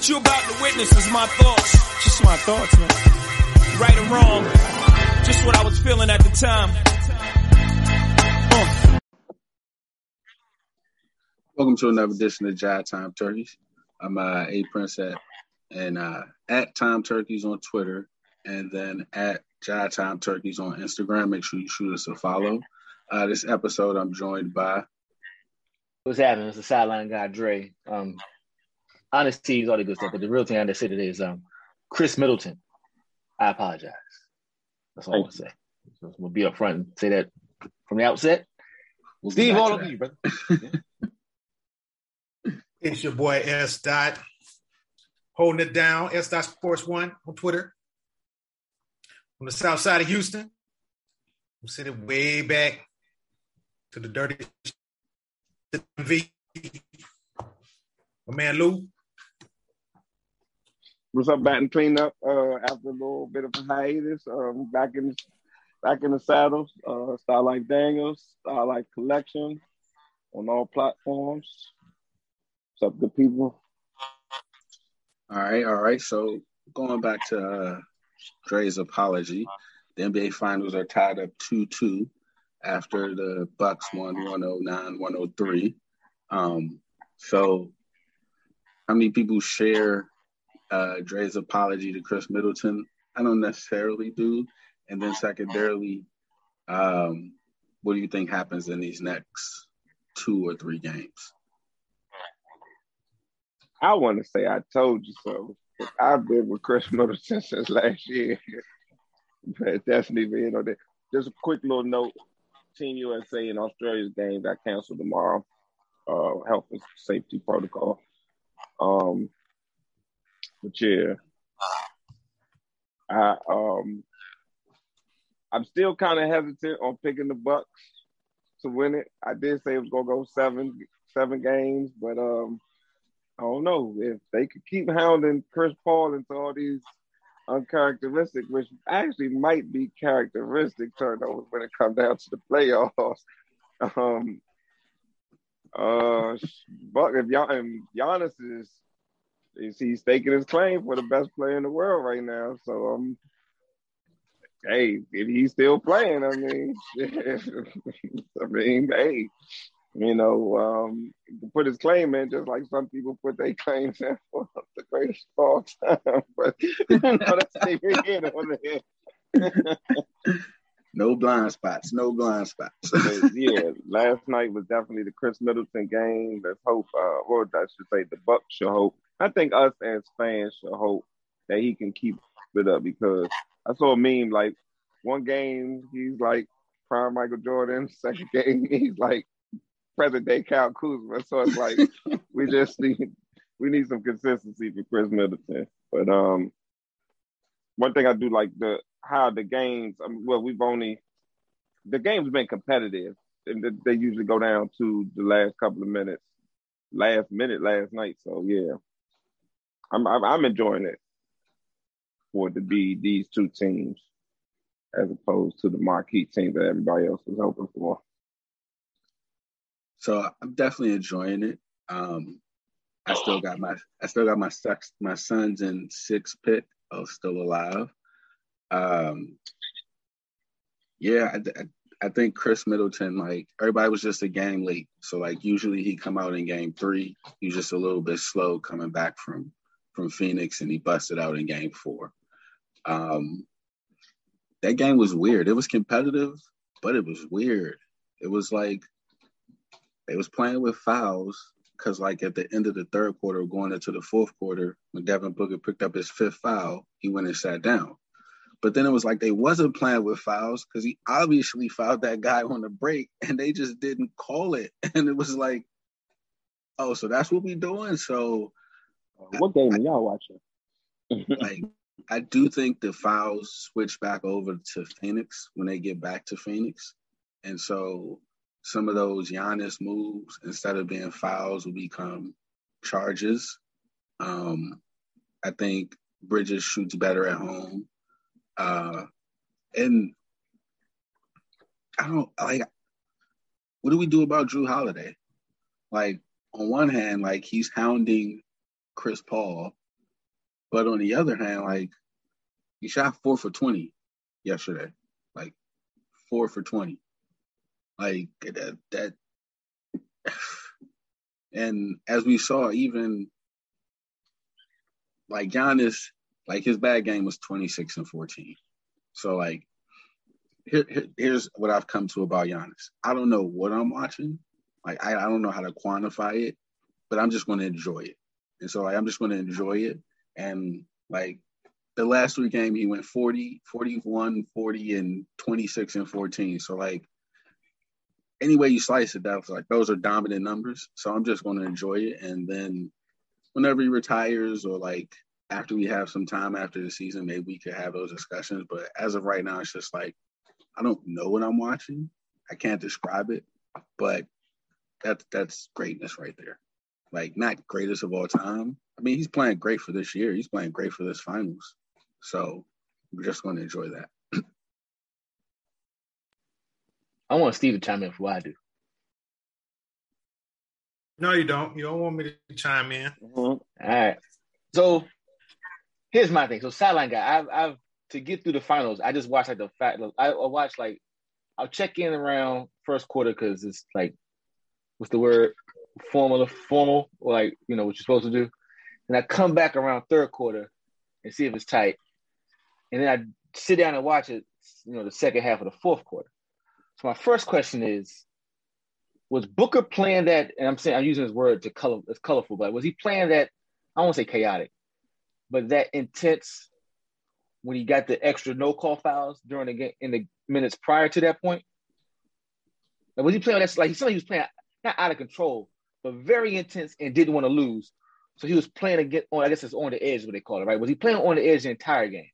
What you about to witness is my thoughts. Just my thoughts, man. Right or wrong. Just what I was feeling at the time. Uh. Welcome to another edition of Jive Time Turkeys. I'm uh, A Prince at and uh, at Time Turkeys on Twitter, and then at Jive Time Turkeys on Instagram. Make sure you shoot us a follow. Uh, this episode, I'm joined by. What's happening? It's the sideline guy, Dre. Um, honest teas, all the good stuff. But the real thing I just say today is um, Khris Middleton. I apologize. That's all I want to say. So we'll be up front and say that from the outset. We'll Steve, all of you, brother. it's your boy S. Dot holding it down. S. Dot Sports One on Twitter. On the south side of Houston. I'm sitting way back to the dirty V. My man Lou. What's up, batting cleanup? Uh, after a little bit of a hiatus, um, back in back in the saddles. Uh, Starlight Daniels, Starlight Collection, on all platforms. What's up, good people? All right, all right. So going back to uh, Dre's apology, the NBA Finals are tied up two-two after the Bucks won 109-103. Um, so how many people share uh, Dre's apology to Khris Middleton. I don't necessarily do. And then secondarily, um, what do you think happens in these next two or three games? I want to say I told you so. I've been with Khris Middleton since last year. but that's neither you know. Just a quick little note: Team USA and Australia's game got canceled tomorrow. Uh, health and safety protocol. Um, but yeah, I um, I'm still kind of hesitant on picking the Bucks to win it. I did say it was gonna go seven seven games, but um, I don't know if they could keep hounding Chris Paul into all these uncharacteristic, which actually might be characteristic turnovers when it comes down to the playoffs. Um, uh, but if y'all and Giannis is he's staking his claim for the best player in the world right now. So um, hey, if he's still playing, I mean, I mean, hey, you know, um, put his claim in just like some people put their claims in for the greatest of all time. but you know, that's here nor there. No blind spots. No blind spots. yeah, last night was definitely the Khris Middleton game. Let's hope, uh, or I should say, the Bucks should hope I think us as fans should hope that he can keep it up because I saw a meme like one game he's like prime Michael Jordan, second game he's like present day Kyle Kuzma. So it's like we just need we need some consistency for Khris Middleton. But um, one thing I do like the how the games. I mean, well, we've only the game's been competitive, and they usually go down to the last couple of minutes, last minute last night. So yeah, I'm, I'm, enjoying it for it to be these two teams as opposed to the marquee team that everybody else was hoping for. So I'm definitely enjoying it. Um, I still got my I still got my sex, my sons in six pit of still alive. Um, yeah, I, I, I think Khris Middleton like everybody was just a game late. So like usually he come out in game three. He's just a little bit slow coming back from from Phoenix, and he busted out in Game Four. Um, that game was weird. It was competitive, but it was weird. It was like they was playing with fouls because, like, at the end of the third quarter, going into the fourth quarter, when Devin Booker picked up his fifth foul, he went and sat down. But then it was like they wasn't playing with fouls because he obviously fouled that guy on the break, and they just didn't call it. And it was like, oh, so that's what we doing. So what game are y'all watching? like, I do think the fouls switch back over to Phoenix when they get back to Phoenix, and so some of those Giannis moves instead of being fouls will become charges. Um, I think Bridges shoots better at home, uh, and I don't like. What do we do about Jrue Holiday? Like on one hand, like he's hounding Chris Paul But on the other hand, like he shot four for twenty yesterday, like four for twenty, like that. that and as we saw, even like Giannis, like his bad game was twenty six and fourteen. So like, here, here, here's what I've come to about Giannis. I don't know what I'm watching. Like I, I don't know how to quantify it, but I'm just going to enjoy it. And so like, I'm just going to enjoy it. And like the last three games, he went 40, 41, 40, and 26 and 14. So like any way you slice it, that's like those are dominant numbers. So I'm just going to enjoy it. And then whenever he retires or like after we have some time after the season, maybe we could have those discussions. But as of right now, it's just like I don't know what I'm watching. I can't describe it, but that's that's greatness right there. Like not greatest of all time. I mean, he's playing great for this year. He's playing great for this finals. So we're just going to enjoy that. I want Steve to chime in for what I do. No, you don't. You don't want me to chime in. Mm-hmm. All right. So here's my thing. So sideline guy, I've I've to get through the finals. I just watched like the fact. I, I watch like I'll check in around first quarter because it's like what's the word formal formal like you know what you're supposed to do, and I come back around third quarter and see if it's tight, and then I sit down and watch it. You know the second half of the fourth quarter. So my first question is, was Booker playing that? And I'm saying I'm using this word to color. It's colorful, but was he playing that? I won't say chaotic, but that intense when he got the extra no call fouls during the game in the minutes prior to that point. Like, was he playing that? Like he he was playing not out of control, but very intense and didn't want to lose. So he was playing to get on. I guess it's on the edge, what they call it, right? Was he playing on the edge the entire game?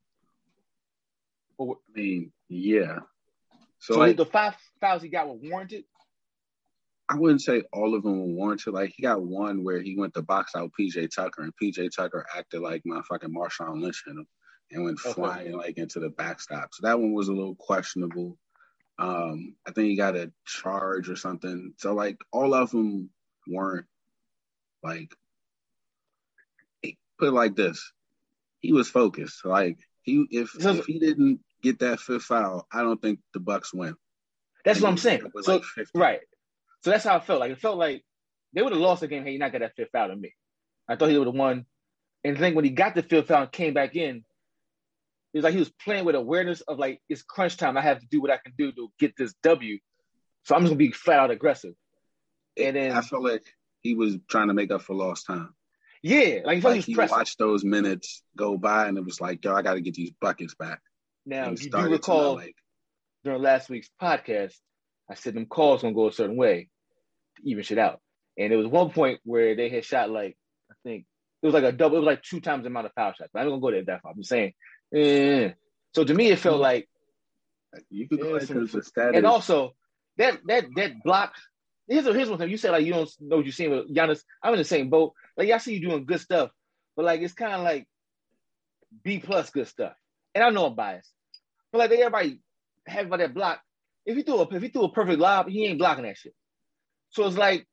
Or, I mean, yeah. So, so like, the five fouls he got were warranted. I wouldn't say all of them were warranted. Like he got one where he went to box out PJ Tucker, and PJ Tucker acted like my fucking Marshawn Lynch in him and went okay. flying like into the backstop. So that one was a little questionable. Um, I think he got a charge or something. So like all of them weren't like put it like this. He was focused. Like he if so, if he didn't get that fifth foul, I don't think the Bucks win. That's and what I'm saying. So like right. So that's how I felt. Like it felt like they would have lost the game had he not got that fifth foul to me. I thought he would have won. And I think when he got the fifth foul and came back in, it was like he was playing with awareness of like it's crunch time. I have to do what I can do to get this W. So I'm just gonna be flat out aggressive. And then I felt like he was trying to make up for lost time. Yeah, like, like he, he watched those minutes go by, and it was like, yo, I got to get these buckets back. Now, you do recall like, during last week's podcast, I said them calls gonna go a certain way to even shit out. And it was one point where they had shot like I think it was like a double. It was like two times the amount of foul shots. But I'm gonna go there that far. I'm just saying. Eh. So to me, it felt like you could go the status. And also that that that block. Here's here's one thing you said like you don't know what you're seeing with Giannis. I'm in the same boat. Like I see you doing good stuff, but like it's kind of like B plus good stuff. And I know I'm biased, but like everybody have about that block. If he threw a if he threw a perfect lob, he ain't blocking that shit. So it's like.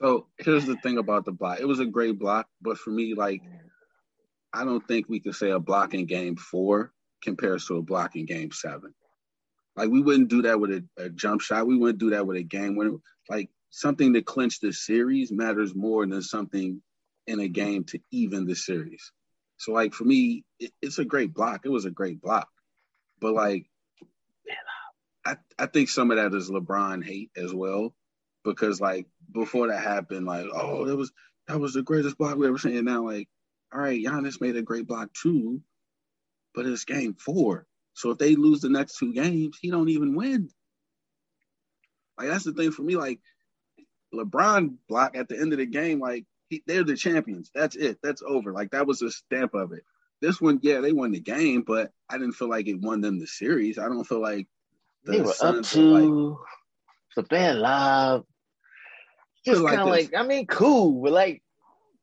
So here's the thing about the block. It was a great block, but for me, like, I don't think we could say a block in game four compares to a block in game seven. Like we wouldn't do that with a, a jump shot. We wouldn't do that with a game winner. Like something to clinch the series matters more than something in a game to even the series. So like for me, it, it's a great block. It was a great block, but like I, I think some of that is LeBron hate as well, because like before that happened, like oh that was that was the greatest block we ever seen. And now like, all right, Giannis made a great block too, but it's game four. So if they lose the next two games, he don't even win. Like that's the thing for me. Like LeBron block at the end of the game, like he, they're the champions. That's it. That's over. Like that was a stamp of it. This one, yeah, they won the game, but I didn't feel like it won them the series. I don't feel like the they were up to like, the bad lob. Just kind of like, like, I mean, cool, but like,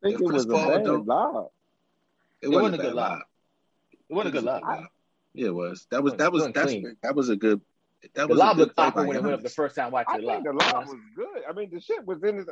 I think it was a bad lob. It, it wasn't a good lob. It wasn't a good lob. Yeah, it was. That was that was that's that was a good. That the was lob looked awkward when it went up the first time watching I the lob. the lob was good. I mean, the shit was in his.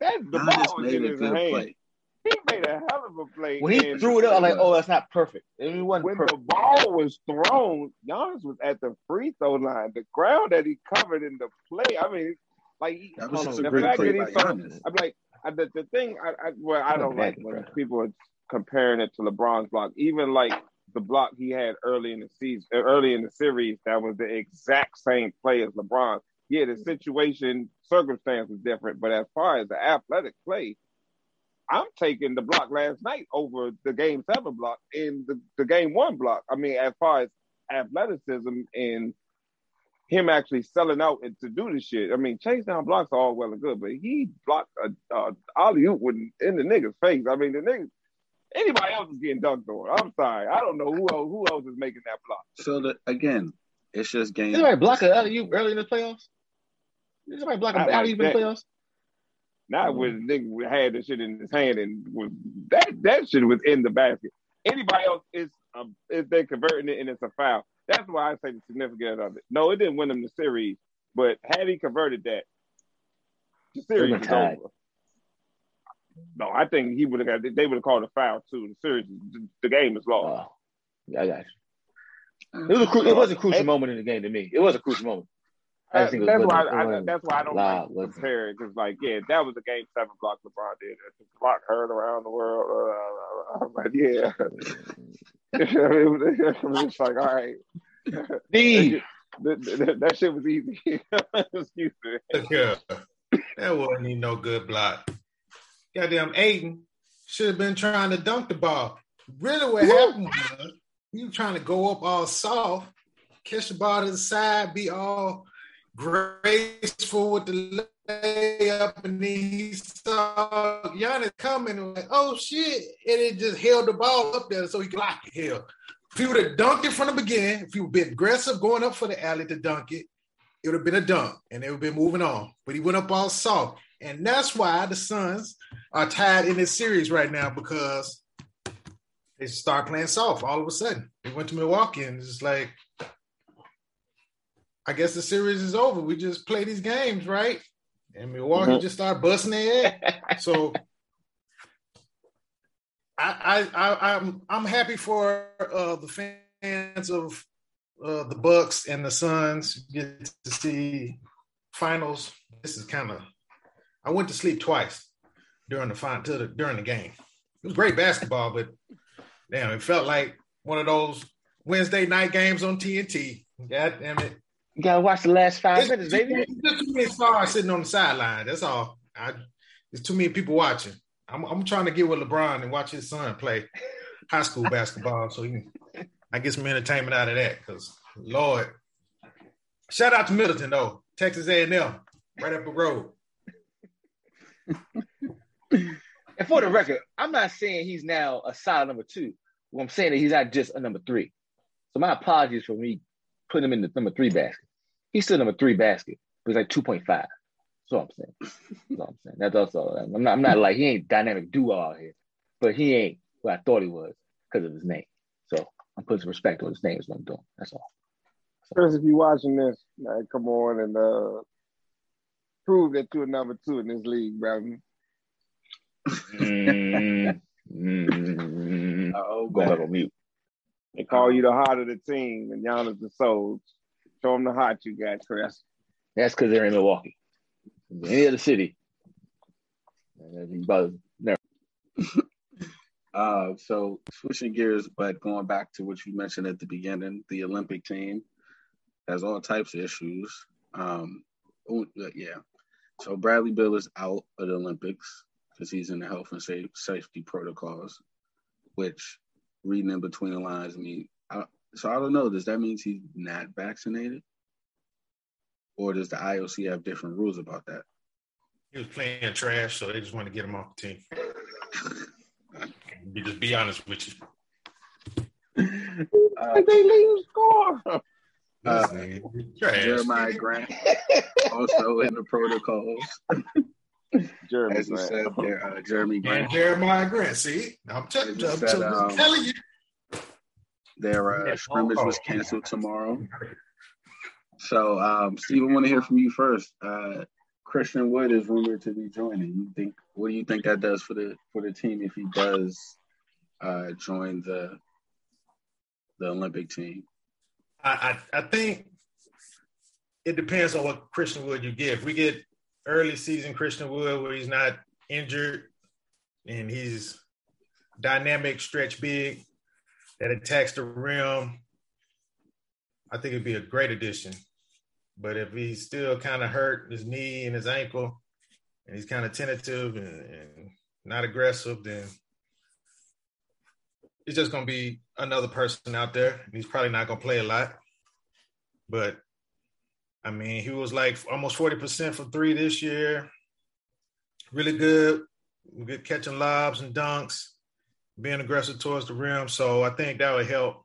That the ball was in his hand. Play. he made a hell of a play. When he threw it up, I'm like, oh, that's not perfect. It wasn't when perfect. the ball was thrown, Giannis was at the free throw line. The ground that he covered in the play, I mean, like he- That was Hold a the great fact play that by he saw, I'm like, I, the, the thing, I, I well, I don't like when people are comparing it to LeBron's block. Even like the block he had early in the season, uh, early in the series, that was the exact same play as LeBron. Yeah, the situation, circumstance was different, but as far as the athletic play, I'm taking the block last night over the game seven block and the, the game one block. I mean, as far as athleticism and him actually selling out and to do this shit. I mean, chase down blocks are all well and good, but he blocked a, a alley oop in the nigga's face. I mean, the nigga, anybody else is getting dunked on. I'm sorry, I don't know who else, who else is making that block. So the, again, it's just game. Did somebody block an alley oop early in the playoffs? Did somebody block Not an alley like in the playoffs? Not when nigga had the shit in his hand and was that that shit was in the basket. Anybody else is um, is they converting it and it's a foul. That's why I say the significance of it. No, it didn't win him the series, but had he converted that, the series is over. No, I think he would have got. They would have called a foul too. The series, the game is lost. Oh, yeah, I got you. Uh, it was a cru- it was a crucial Hey. moment in the game to me. It was a crucial moment. I That- think that's why. it I, wasn't that's why I don't loud, like to wasn't it? compare it because, like, yeah, that was a game seven block LeBron did. The block heard around the world, uh, uh, uh but yeah, it was, it was like, all right, Steve, that, that, that shit was easy. Excuse me. Look here. That wasn't even no good block. Goddamn Ayton should have been trying to dunk the ball. Really, what happened was you trying to go up all soft, catch the ball to the side, be all graceful with the layup, and then he saw Giannis coming and like, oh shit, and it just held the ball up there so he could lock it. Hell, if he would have dunked it from the beginning, if he would have been aggressive going up for the alley to dunk it, it would have been a dunk and they would have been moving on. But he went up all soft. And that's why the Suns are tied in this series right now because they start playing soft all of a sudden. They went to Milwaukee and it's like, I guess the series is over. We just play these games, right? And Milwaukee Mhm. just start busting their head. So I, I, I, I'm, I'm happy for uh, the fans of uh, the Bucks and the Suns get to see finals. This is kind of. I went to sleep twice during the final to the, during the game. It was great basketball, but damn, it felt like one of those Wednesday night games on TNT. God damn it! you gotta watch the last five It's minutes, baby. There's too many stars sitting on the sideline. That's all. I, there's too many people watching. I'm, I'm trying to get with LeBron and watch his son play high school basketball, so he can, I get some entertainment out of that. Because Lord, shout out to Middleton though, Texas A&M, right up the road. And for the record, I'm not saying he's now a solid number two. What I'm saying is he's not just a number three. So my apologies for me putting him in the number three basket. He's still number three basket, but he's like 2.5. That's all I'm saying. That's I'm saying. That's also I'm not I'm not like he ain't dynamic duo out here, but he ain't what I thought he was because of his name. So I'm putting some respect on his name is what I'm doing. That's all. Khris, if you're watching this, come on and uh, prove that you're number two in this league, bro. Mm, mm, Oh, go back on mute. They call you the heart of the team, and Giannis the soul. Show them the heart you got, Khris. That's because they're in Milwaukee. Any other city. uh, never. Uh, so switching gears, but going back to what you mentioned at the beginning, the Olympic team has all types of issues. Um, yeah. So Bradley Beal is out of the Olympics because he's in the health and safe, safety protocols, which reading in between the lines, I mean, I, so I don't know. Does that mean he's not vaccinated, or does the IOC have different rules about that? He was playing trash, so they just want to get him off the team. Just be honest with you. Uh, they leave score. Uh, This nigga, trash. Jeremiah Grant also in the protocols, Jeremy as you Grant. said there. Uh, Jeremy And Grant. Jeremiah Grant, see, I'm, t- I'm, t- said, I'm um, telling you. Their Yeah, uh, scrimmage was canceled tomorrow. So, um, Steve, I want to hear from you first. Uh, Christian Wood is rumored to be joining. You think what do you think that does for the for the team if he does uh, join the the Olympic team? I, I I think it depends on what Christian Wood you get. If we get early season Christian Wood where he's not injured and he's dynamic stretch big that attacks the rim, I think it'd be a great addition. But if he's still kind of hurt his knee and his ankle, and he's kind of tentative and, and not aggressive, then it's just going to be another person out there. And he's probably not going to play a lot. But I mean, he was like almost 40% from three this year. Really good. Good catching lobs and dunks, being aggressive towards the rim. So I think that would help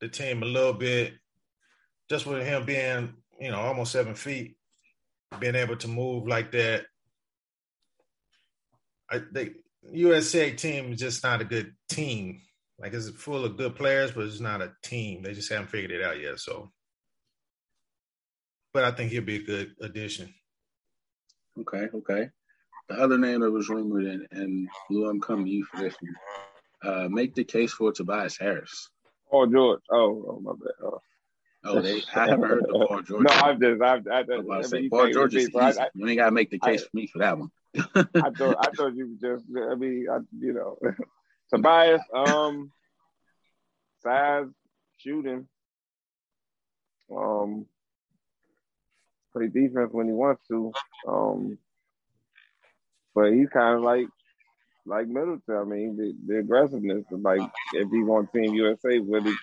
the team a little bit. Just with him being, you know, almost seven feet, being able to move like that. I think USA team is just not a good team. Like it's full of good players, but it's not a team. They just haven't figured it out yet. So but I think he'll be a good addition. Okay, okay. The other name that was rumored, and, and Lou, I'm coming to you for this one. Uh, make the case for Tobias Harris. Oh, George. Oh, oh my bad. Oh. Oh, they, I haven't heard the Paul George. no, I'm just, I've, I, I, I, I say, Paul George is easy. I, you ain't got to make the case I, for me for that one. I thought, I thought you just, I mean, I, you know, Tobias, um, size, shooting, um, play defense when he wants to. Um, but he's kind of like like Middleton. I mean, the, the aggressiveness of like if he's on Team USA, would he?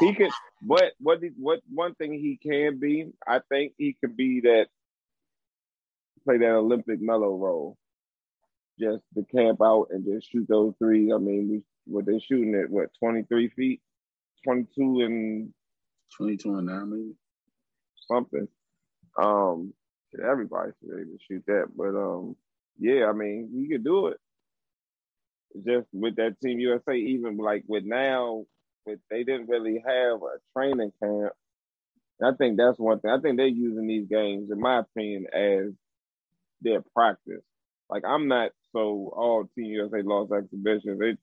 He could. What what what one thing he can be? I think he could be that play that Olympic mellow role. Just to camp out and just shoot those three. I mean, we, what they shooting at what twenty three feet, twenty two and twenty two and nine maybe something. Um, everybody should be able to shoot that, but um, yeah, I mean, you could do it. Just with that Team USA, even like with now, with they didn't really have a training camp. I think that's one thing. I think they're using these games, in my opinion, as their practice. Like I'm not so all Team USA lost exhibitions. It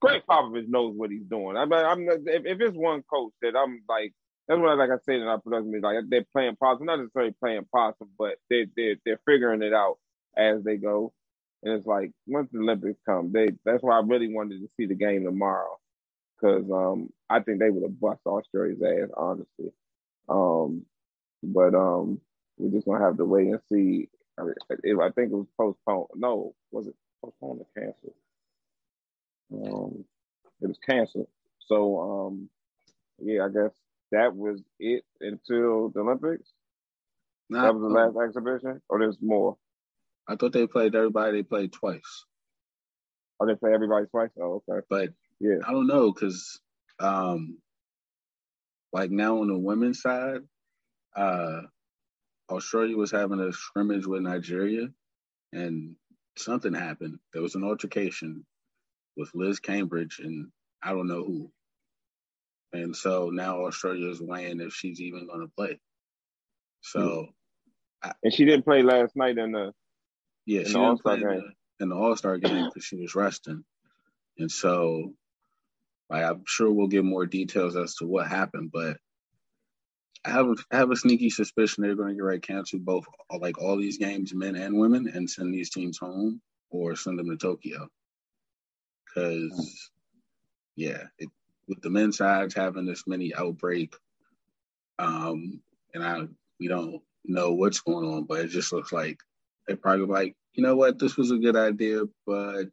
Gregg Popovich knows what he's doing. I mean, I'm if, if it's one coach that I'm like that's what like I said in our production is like they're playing possum, not necessarily playing possum, but they they they're figuring it out as they go. And it's like once the Olympics come, they that's why I really wanted to see the game tomorrow. Cause um I think they would have bust Australia's ass, honestly. Um but um we're just gonna have to wait and see. I, if, I think it was postponed. No, was it postponed or canceled? Um, it was canceled. So um, yeah, I guess that was it until the Olympics? Nah, that was the last exhibition, or there's more? I thought they played everybody. They played twice. Oh, they play everybody twice. Oh, okay. But yeah, I don't know because, um, like now on the women's side, uh, Australia was having a scrimmage with Nigeria, and something happened. There was an altercation with Liz Cambage and I don't know who. And so now Australia is weighing if she's even going to play. So, mm-hmm. and she didn't play last night in the yeah in she the All Star game in the All Star game because she was resting, and so like, I'm sure we'll get more details as to what happened, but I have a, I have a sneaky suspicion they're going to get right cancel both like all these games, men and women, and send these teams home or send them to Tokyo. Because yeah, it, with the men's sides having this many outbreak, um, and I we don't know what's going on, but it just looks like they probably like, you know what, this was a good idea, but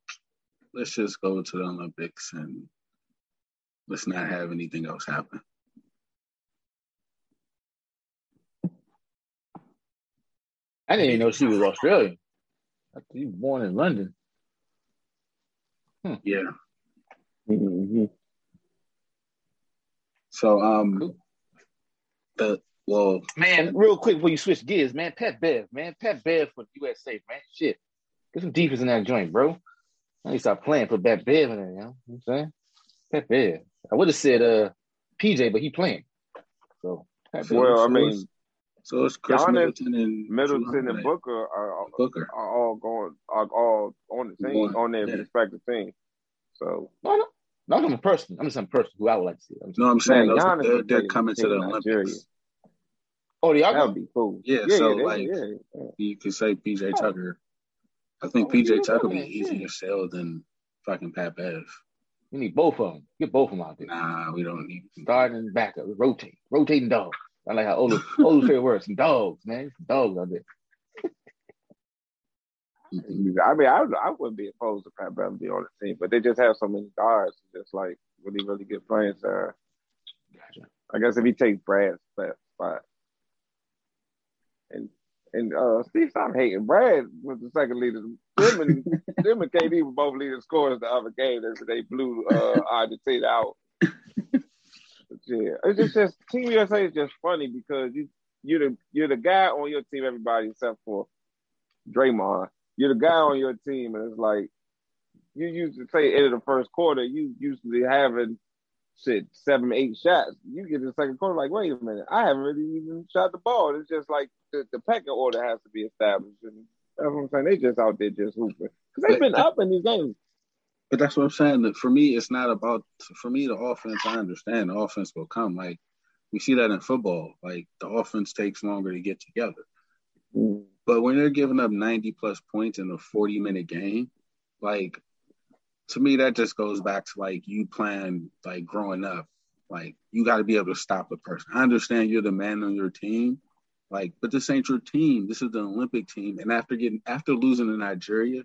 let's just go to the Olympics and let's not have anything else happen. I didn't even know she was Australian. She was born in London. Hmm. Yeah. Mm-hmm. So um the well Man, real quick before you switch gears, man, Pat Bev, man. Pat Bev for the USA, man. Shit. Get some defense in that joint, bro. I need to stop playing, put Pat Bev in there, you know what I'm saying? Pat Bev. I would have said uh PJ, but he playing. So Pat well, I mean So it's Chris Giannis, Middleton and Middleton Drew and Holiday. Booker are, Booker. are all going are all on the team Going, on their yeah. respective teams. So No, no, not I'm a person. I'm just a person who I would like to see. I'm just, No, I'm saying Man, those, Giannis they're, would they're coming to team the Nigeria. Olympics. oh, the that y'all would be cool. Yeah, yeah, so, they- like, yeah, yeah. You could say PJ Oh. Tucker. I think Oh, PJ yeah, Tucker be easier to sell than fucking Pat Bev. you need both of them. Get both of them out there. Nah, we don't need. Starting and backup. Rotate. Rotating dogs. I like how Ola Ola's favorite word. Some dogs, man. Some dogs out there. I mean, I I wouldn't be opposed to Pat Beverly on the team, but they just have so many guards, just like really really good players there. Gotcha. I guess if he takes Brad's spot, and and uh, Steve, stop hating. Brad was the second leader. Them and them and KD were both leading scorers the other game that they blew uh, Argentina out. But yeah, it's just, just Team USA is just funny because you you're the you're the guy on your team, everybody except for Draymond. You're the guy on your team, and it's like you used to say end of the first quarter, you used to be having shit seven, eight shots. You get the second quarter, like, wait a minute, I haven't really even shot the ball. It's just like the, the pecking order has to be established, and that's what I'm saying. They just out there just hooping because they've been up in these games. But that's what I'm saying. That for me, it's not about. For me, the offense. I understand the offense will come. Like we see that in football. Like the offense takes longer to get together. Mm. But when you're giving up 90 plus points in a 40 minute game, like to me, that just goes back to like you playing like growing up. Like you got to be able to stop a person. I understand you're the man on your team, like, but this ain't your team. This is the Olympic team. And after getting after losing to Nigeria,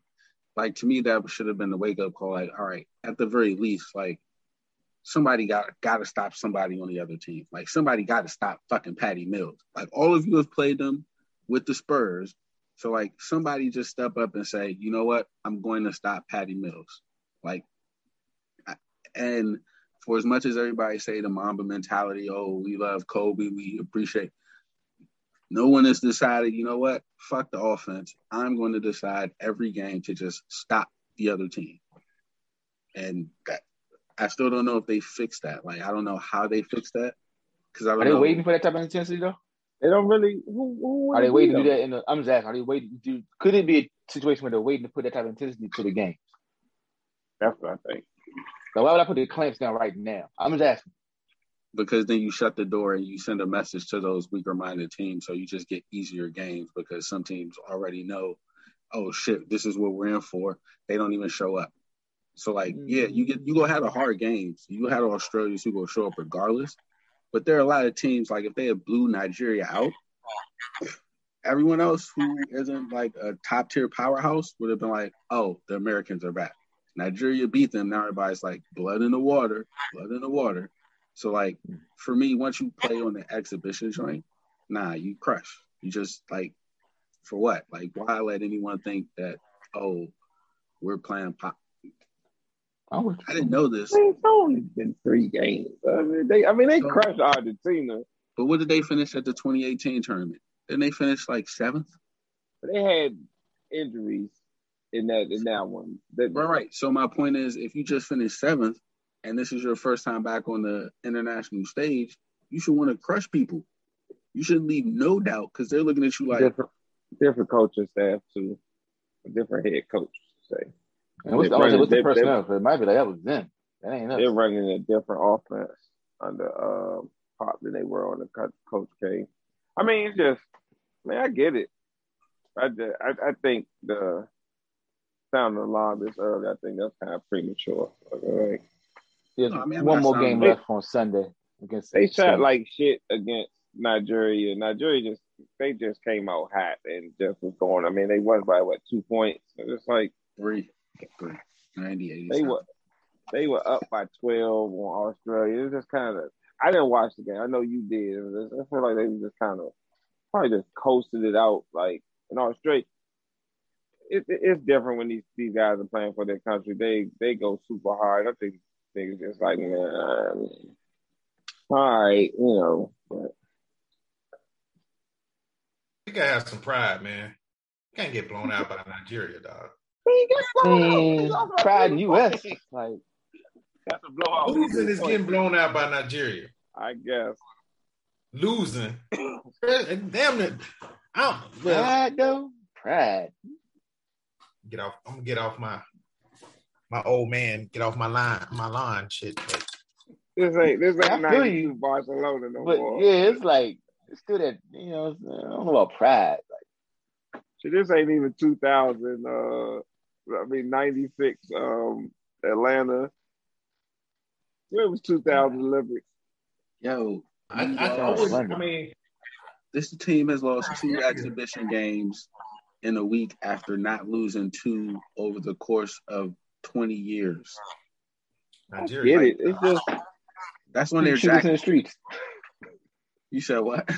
like to me, that should have been the wake up call. Like, all right, at the very least, like somebody got got to stop somebody on the other team. Like somebody got to stop fucking Patty Mills. Like all of you have played them with the Spurs. So like somebody just step up and say, you know what, I'm going to stop Patty Mills. Like, and for as much as everybody say the Mamba mentality, oh, we love Kobe, we appreciate. No one has decided, you know what, fuck the offense. I'm going to decide every game to just stop the other team. And that, I still don't know if they fixed that. Like, I don't know how they fixed that because I don't Are they know. waiting for that type of intensity though? They don't really. Who, who Are they waiting be, to do that in the? I'm just asking. Are they waiting to? do? Could it be a situation where they're waiting to put that type of intensity to the game? That's what I think. So why would I put the clamps down right now? I'm just asking. because then you shut the door and you send a message to those weaker minded teams. So you just get easier games because some teams already know, oh shit, this is what we're in for. They don't even show up. So like, yeah, you get you go have the hard games. You have Australians who go show up regardless. But there are a lot of teams like if they had blew Nigeria out, everyone else who isn't like a top tier powerhouse would have been like, oh, the Americans are back. Nigeria beat them. Now everybody's like blood in the water, blood in the water. So like for me, once you play on the exhibition joint, nah, you crush. You just like for what? Like why let anyone think that oh we're playing pop? I'm with I didn't know this, It's only been three games. I mean, they. I mean, they So- crushed Argentina. but what did they finish at the 2018 tournament? Didn't they finish like seventh? But they had injuries in that in that one. That, Right, right. So my point is, if you just finished seventh, and this is your first time back on the international stage, you should want to crush people. You should leave no doubt because they're looking at you like, different, different coaching staff too. Different head coach. Say And what's, They I was what's the they- they- it might be like that was them. That ain't us. they're running a different offense under uh, Pop than they were on the co- Coach K. I mean, it's just, man, I get it. I just, I, I think the sound of the alarm this early. I think that's kind of premature. Like, There's No, I mean, one more game left on Sunday against. They shot Spain. like shit against Nigeria. Nigeria just they just came out hot and just was going. I mean, they won by what two points. It's like three, three, 90, 80. they were they were up by twelve on Australia. It was just kind of. I didn't watch the game. I know you did. It was, I feel like they just kind of probably just coasted it out. Like in Australia, it, it, it's different when these these guys are playing for their country. They they go super hard. I think things just like man, all right, you know. But You gotta have some pride, man. You can't get blown out by Nigeria, dog. Man, pride in U.S. Like That's a blowout. Losing is getting blown out by Nigeria. I guess. losing. Damn it. I don't, well, Pride though. Pride. get off. I'm gonna get off my my old man. Get off my line. My line. Shit. But This ain't this I ain't feel you. two Barcelona no But more. yeah, it's like it's still that you know. I don't know about pride. Like Shit, this ain't even two thousand. Uh, I mean ninety six. Um, Atlanta. It was two thousand Olympics. Yo, I, I, I, was, I mean, this team has lost two exhibition games in a week after not losing two over the course of 20 years. Get it? It's just That's when they're keep killers in the streets. You said what?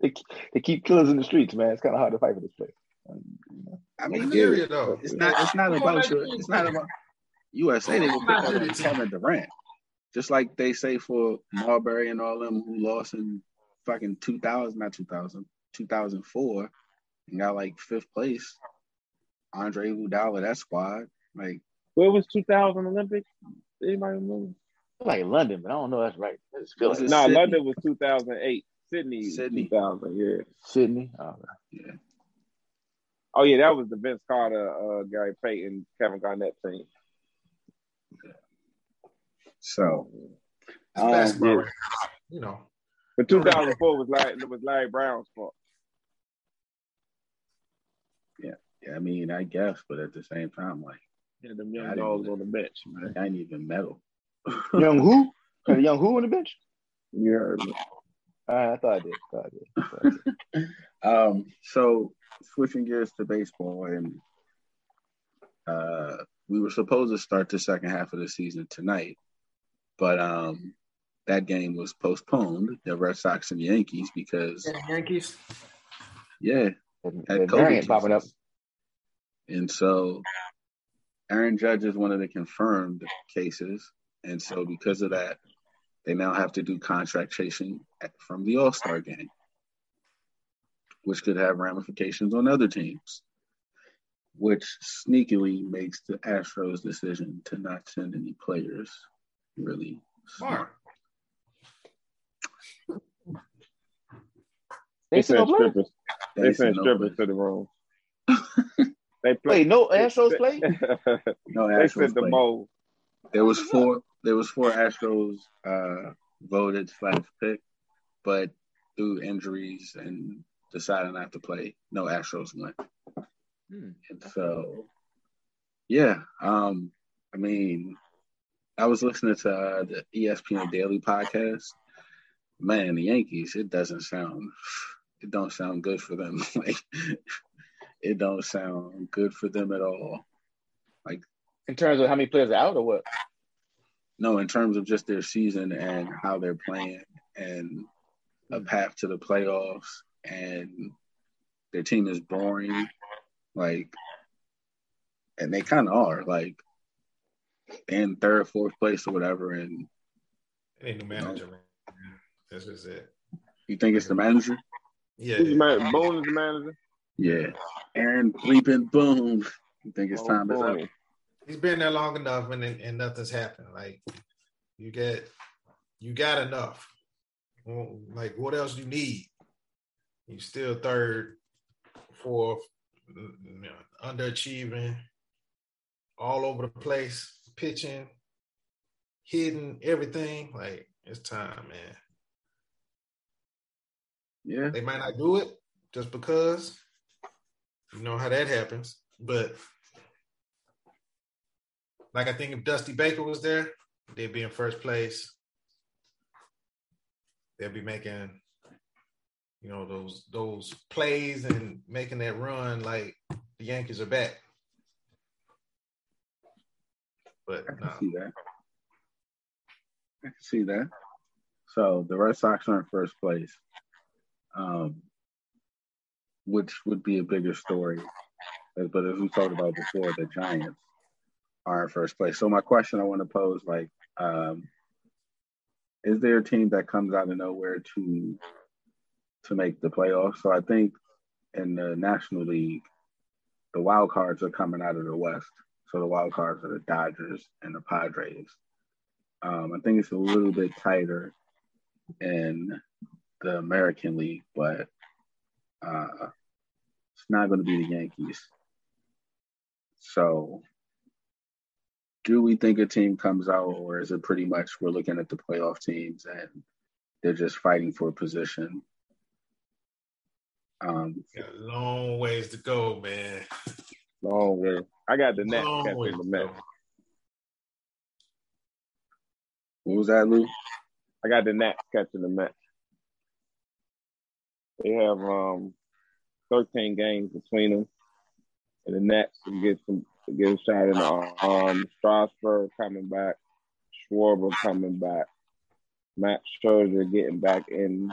They, they keep killers in the streets, man. It's kind of hard to fight for this place. You know. I mean, Nigeria though. it's not. It's not about your. It's not about USA. They will put that on Kevin Durant, just like they say for Marbury and all them who lost in fucking 2000, not 2000, 2004, and got like fifth place. Andre Iguodala, that squad, like what was two thousand Olympics? Anybody remember? Like London, but I don't know if that's right. I just feel Was like it No, Sydney? London was two thousand eight. Sydney, Sydney. two thousand. Yeah. Sydney. Oh, yeah. Oh yeah, that was the Vince Carter, uh, Gary Payton, Kevin Garnett team. So It's um, basketball, right? You know. But 2004 was Larry, was Larry Brown's fault. yeah, yeah. I mean, I guess, but at the same time, like Yeah, them young didn't dogs on the bench, man. I ain't even metal. young who? Had a young who on the bench? You heard me. I thought I did. I thought I did. I thought I did. Um, so switching gears to baseball, and uh, we were supposed to start the second half of the season tonight, but um, that game was postponed. The Red Sox and Yankees because Yankees. yeah, That- had that COVID popping up. and so Aaron Judge is one of the confirmed cases, and so because of that, they now have to do contact tracing from the All Star game, which could have ramifications on other teams. Which sneakily makes the Astros' decision to not send any players really Smart. They still sent gonna play? strippers. They They sent sent no strippers to the room. they play. Wait, no Astros play? No Astros they Astros sent the played. There was four. There was four Astros uh, voted slash pick, but through injuries and decided not to play, no Astros went. Hmm. And so, yeah, um, I mean, I was listening to uh, the ESPN Daily podcast. Man, the Yankees, it doesn't sound, it don't sound good for them. like, it don't sound good for them at all. Like, in terms of how many players are out or what? No, in terms of just their season and how they're playing and a path to the playoffs and their team is boring. Like and they kinda are, like in third, fourth place or whatever. And It ain't the manager, man. That's just it. you think it's the manager? Yeah. Who's the man? Boone is the manager. Yeah. Aaron bleeping Boone. You think it's Oh, time is up? He's been there long enough and and nothing's happened. Like you get you got enough. Like what else do you need? You still third, fourth, you know, underachieving, all over the place, pitching, hitting, everything. Like it's time, man. Yeah. They might not do it just because you know how that happens. But like I think if Dusty Baker was there, they'd be in first place. They'd be making, you know, those those plays and making that run like the Yankees are back. But I can see that. I can see that. So the Red Sox are in first place, um, which would be a bigger story. But as we talked about before, the Giants are in first place. So my question I want to pose, like, um, is there a team that comes out of nowhere to to make the playoffs? So I think in the National League, the wild cards are coming out of the West. So the wild cards are the Dodgers and the Padres. Um, I think it's a little bit tighter in the American League, but uh, it's not going to be the Yankees. So, do we think a team comes out, or is it pretty much we're looking at the playoff teams and they're just fighting for a position? Um, Got a long ways to go, man. Long way. I got the Long ways catching the go. what was that, Lou? I got the Nets catching the Mets. They have um 13 games between them, and the Nets can get some get a shot in the um Strasburg coming back, Schwarber coming back, Max Scherzer getting back in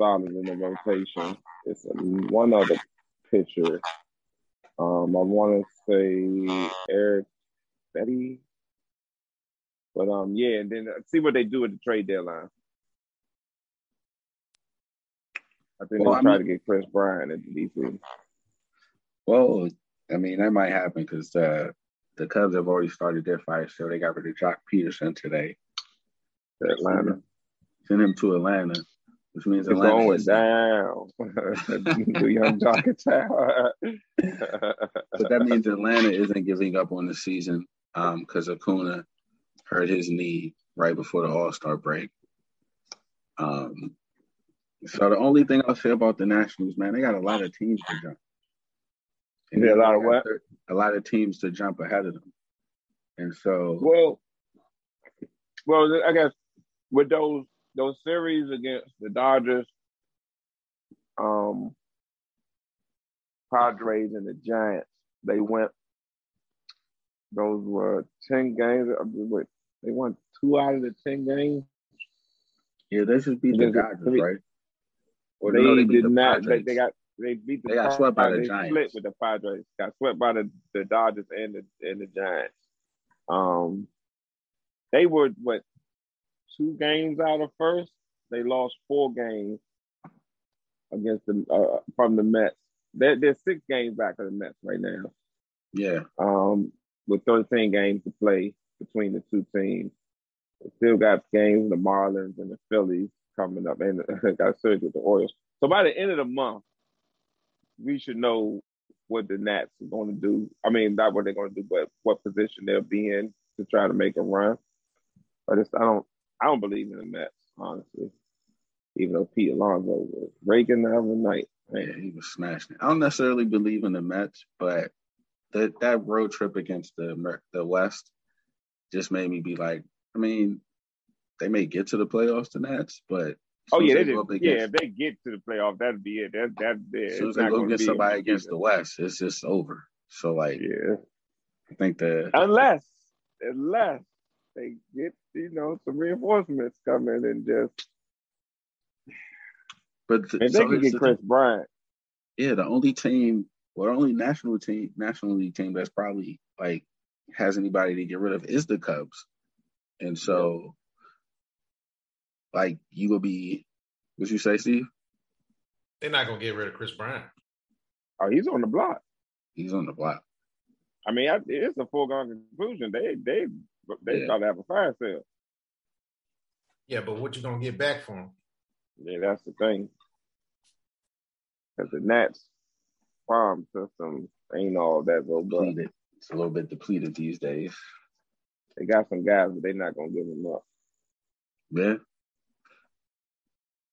solid in the rotation. It's one other pitcher. Um, I want to say Erick Fedde, but um, yeah, and then uh, see what they do at the trade deadline. I think Well, they I try mean- to get Kris Bryant at the DC. Well, I mean, that might happen because uh, the Cubs have already started their fire sale. They got rid of Joc Pederson today. to Atlanta. Send him to Atlanta, which means It's Atlanta going is- down. the young Tower. But that means Atlanta isn't giving up on the season because Acuna hurt his knee right before the All Star break. Um, so the only thing I'll say about the Nationals, man, they got a lot of teams to jump. And Yeah, a lot of what? A lot of teams to jump ahead of them. And so, well, well, I guess with those those series against the Dodgers, um, Padres and the Giants, they went. Those were ten games. Wait, They won two out of the ten games. yeah, they just beat the They- Dodgers, they- right? Or They, beat did the not. They, they got they beat the. They got swept by the Padres, Giants. Split with the Padres. Got swept by the, the Dodgers and the and the Giants. Um, they were what two games out of first. They lost four games against the uh, from the Mets. They're, they're six games back of the Mets right now. yeah, Um, with 13 games to play between the two teams. They still got games the Marlins and the Phillies coming up, and got a series with the Orioles. So by the end of the month, we should know what the Nats are going to do. I mean, not what they're going to do, but what position they'll be in to try to make a run. I just, I don't, I don't believe in the Mets, honestly. Even though Pete Alonso was raking the other night, yeah, man. he was smashing. it. I don't necessarily believe in the Mets, but that that road trip against the the West just made me be like, I mean, they may get to the playoffs, the Nats, but Oh yeah, they did. Yeah, if they get to the playoff, that'd be it. That that yeah, as soon as they go against somebody against the West, it's just over. So like, Yeah, I think that unless unless they get you know some reinforcements coming and just but the, and they so can get the Kris. Bryant. yeah, the only team, well, the only national team, national league team that's probably like has anybody to get rid of is the Cubs, and so like you will be, what you say, Steve? They're not gonna get rid of Kris Bryant. Oh, he's on the block. He's on the block. I mean, I, it's a foregone conclusion. They they they Yeah. about to have a fire sale. Yeah, but what you gonna get back from him? Yeah, that's the thing. Because the Nats farm system ain't all that robust. Depleted. It's a little bit depleted these days. They got some guys, but they're not gonna give them up. Yeah.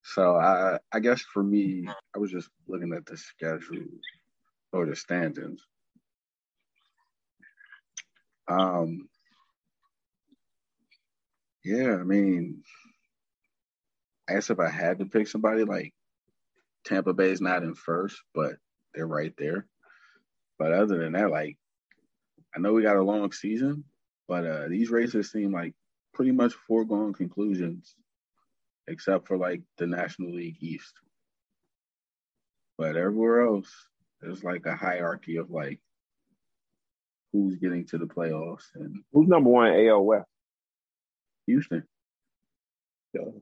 So I I guess for me, I was just looking at the schedule or the standings. Um yeah, I mean I guess if I had to pick somebody like Tampa Bay's not in first, but they're right there. But other than that, like I know we got a long season, but uh these races seem like pretty much foregone conclusions, except for like the National League East. But everywhere else, there's like a hierarchy of like who's getting to the playoffs and Who's number one AL West? Houston. So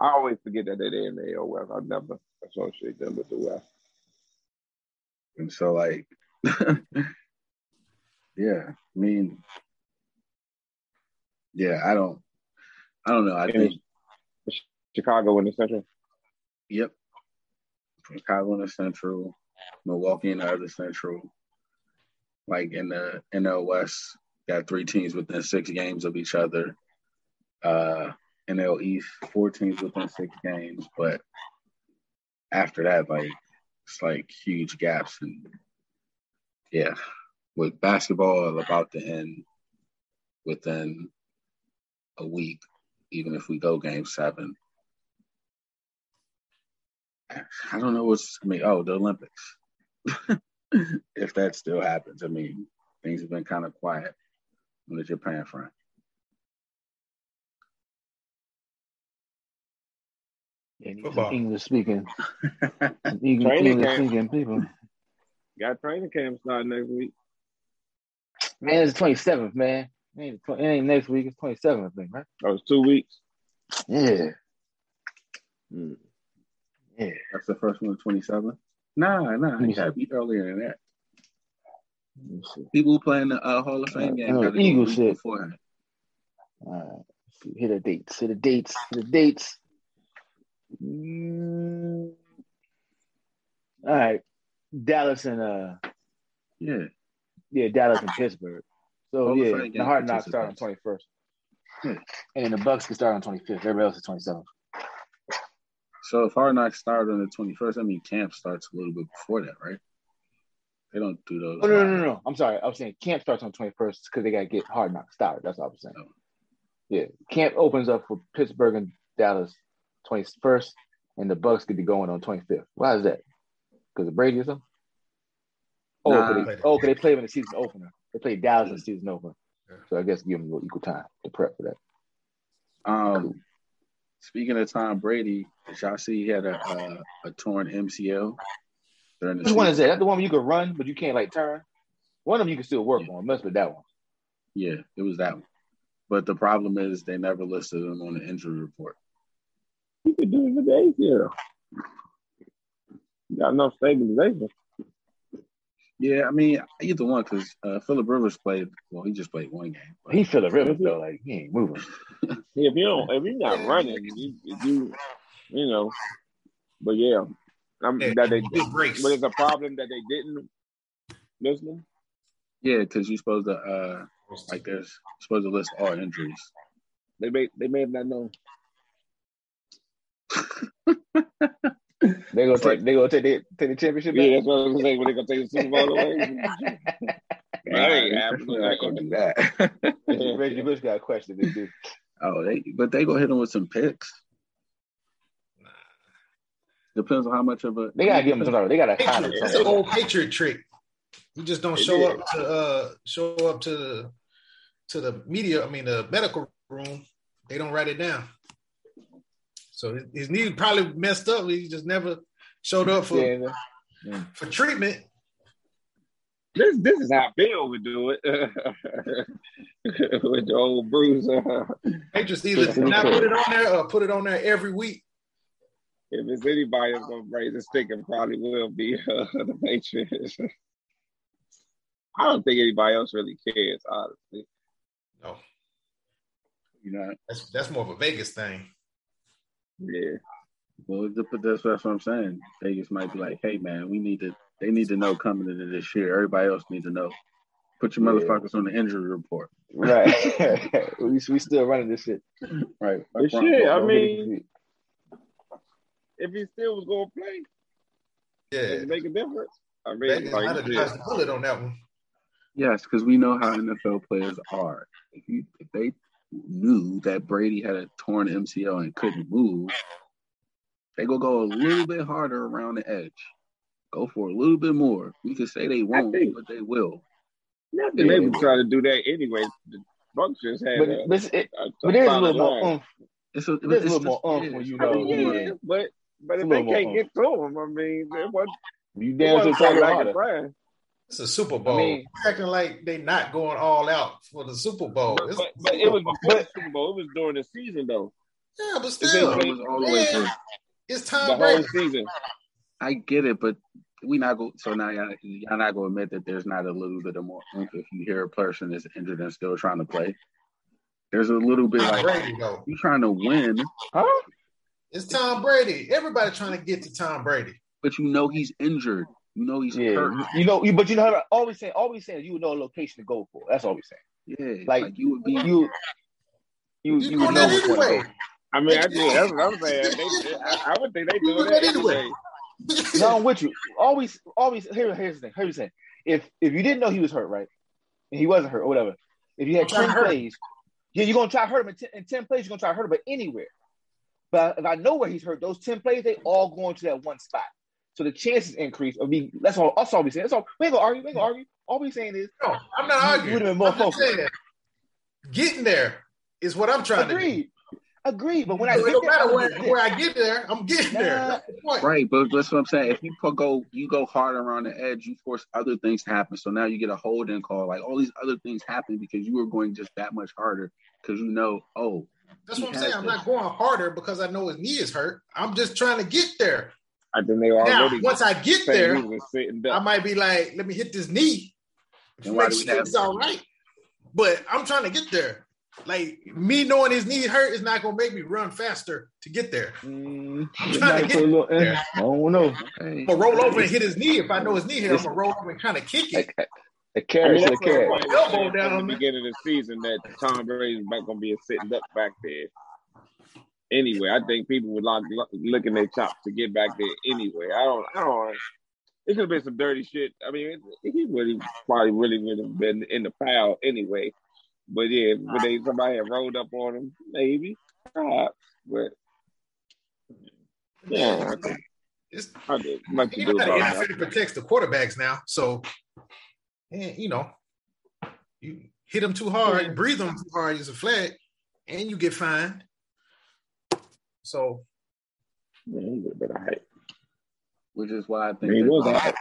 I always forget that they're in the AL West. I never associate them with the West. And so like yeah, I mean yeah, I don't I don't know. I think Chicago in the Central. Yep. Chicago in the Central, Milwaukee in the other Central. Like in the NL West, got three teams within six games of each other. Uh, NL East, four teams within six games, but after that, like it's like huge gaps and yeah, with basketball about to end within a week, even if we go game seven. I don't know what's I mean, oh, the Olympics. if that still happens. I mean, things have been kind of quiet on the Japan front. English speaking, English speaking people. Got training camp starting next week. Man, it's the twenty seventh, man. It ain't, it ain't next week. It's twenty seventh, I think, right? Oh, it's two weeks. Yeah. Mm. Yeah. That's the first one, twenty seventh. Nah, nah, you gotta be earlier than that. People who play in the uh, Hall of Fame game. Uh, Eagle shit. Beforehand. All right. Hit the dates. Hit the dates. Hit the dates. Mm. All right. Dallas and uh yeah. Yeah, Dallas and Pittsburgh. So Hall yeah, the hard knocks start on twenty first. Yeah. And then the Bucks can start on twenty fifth. Everybody else is twenty seventh. So if Hard Knocks start on the twenty first, I mean camp starts a little bit before that, right? They don't do those. Oh, no, no, no, no. I'm sorry. I was saying camp starts on twenty first because they got to get Hard Knocks started. That's what I was saying. Oh. Yeah, camp opens up for Pittsburgh and Dallas twenty first, and the Bucks get to going on twenty fifth. Why is that? Because of Brady or something? Oh, nah. they, oh, they play in the season opener. They play Dallas in the season opener. So I guess give them equal time to prep for that. Um, cool. Speaking of Tom Brady, did y'all see he had a a, a torn MCL during the Which season? one is that? That's the one where you could run, but you can't like turn? One of them you can still work yeah. on. Must be that one. Yeah, it was that one. But the problem is they never listed him on the injury report. You could do it for days here. Got no stabilization. Yeah, I mean either one because uh, Philip Rivers played. Well, he just played one game. But. He Philip Rivers though, like he ain't moving. yeah, if you don't, if you're not running, you, you, you know. But yeah, I'm, yeah, that they, but it's a problem that they didn't listen. Yeah, because you're supposed to uh like there's supposed to list all injuries. They may they may have not known. They gonna take. They gonna take the take the championship. Yeah, that's what I was gonna say. When they gonna take the Super Bowl away. Right, absolutely not gonna do that. Reggie Bush got a question to do. Oh, they but they gonna hit him with some picks. Depends on how much of a they gotta give him some. They gotta. It's an old Patriot trick. You just don't show up to uh show up to the to the media. I mean the medical room. They don't write it down. So his knee probably messed up. He just never showed up for yeah, yeah. for treatment. This this is how Bill would do it with the old bruiser. they just either not put it on there or put it on there every week. If it's anybody that's gonna raise a stick, it probably will be uh, the Patriots. I don't think anybody else really cares, honestly. No, you know that's that's more of a Vegas thing. Yeah. Well, that's, that's what I'm saying. Vegas might be like, hey, man, we need to, they need to know coming into this year. Everybody else needs to know. Put your motherfuckers yeah. on the injury report. Right. we, we still running this shit. Right. This shit, I mean, if he still was going to play, yeah, does it make a difference? I mean, Vegas like, might have the bullet on that one. Yes, because we know how NFL players are. If, you, if they knew that Brady had a torn MCL and couldn't move, they go go a little bit harder around the edge. Go for a little bit more. We could say they won't, think, but they will. I think they would try to do that anyway. The Bucks just had, but, a, but, it, a, a but there's a little more oomph. It's a, there's a little more oomph when you know. I mean, yeah, but but if they can't get through them, I mean, what? You damn sure try like it's a Super Bowl. I mean, acting like they not going all out for the Super Bowl. But, but, but it was before the Super Bowl. It was during the season though. Yeah, but still, it was all the way through. It's time the whole season. I get it, but we not go. So now y'all, y'all not going to admit that there's not a little bit of more if you hear a person is injured and still trying to play. There's a little bit like you trying to win, huh? It's Tom Brady. Everybody trying to get to Tom Brady. But you know he's injured. You know he's Yeah, hurt. you know, you, but you know, how- always saying, always saying, you would know a location to go for. That's all we saying. Yeah, Like, like, you would be. You, you, You you would know that which one to anyway. go. I mean, I think that's what I'm saying. They, I, I would think they do do that that anyway. anyway. No, I'm with you. Always, always. Here, here's the thing. Here's the thing. If if you didn't know he was hurt, right, and he wasn't hurt or whatever, if you had Try to ten hurt plays, yeah, you're gonna try to hurt him in ten, in 10 plays. You're gonna try to hurt him, but anywhere. But if I know where he's hurt, those ten plays they all going to that one spot. So the chances increase of me. That's all. That's all we saying. That's all. We ain't gonna argue. We ain't gonna argue. All we saying is No, I'm not You arguing. would've been more I'm focused. saying, getting there is what I'm trying to do. agreed. Agreed. But when I So get it don't there, I'm matter where, where I get there, I'm getting there. Nah. The. Right, but that's what I'm saying. If you put go, you go hard around the edge, you force other things to happen. So now you get a holding call. Like all these other things happen because you were going just that much harder because you know, oh, That's what I'm saying. has I'm not going harder because I know his knee is hurt. I'm just trying to get there. I think they Now, once I get there, he was sitting I might be like, let me hit this knee. And why Make sure it's all right. But I'm trying to get there. Like me knowing his knee hurt is not gonna make me run faster to get there. Mm, I'm trying to get little- eh, there. I don't know. hey, I'm gonna roll over and hit his knee. If I know his knee hurt, I'm gonna roll over and kind of kick it. A, a I carrot mean, to a that's carrot. Elbow down from on the the- beginning of the season that Tom Brady's back gonna be a sitting duck back there. Anyway, I think people would like looking their chops to get back there anyway. I don't. I don't. It could have been some dirty shit. I mean, he really probably really would have been in the foul anyway. But yeah, would they somebody had rolled up on him? Maybe, perhaps. But yeah, I think It's, I did much to do about that. NFL protects the quarterbacks now, so and you know, you hit them too hard, breathe them too hard, use a flag, and you get fined. So Yeah, he would have been all right. which is why I I think mean, he they're was all gonna-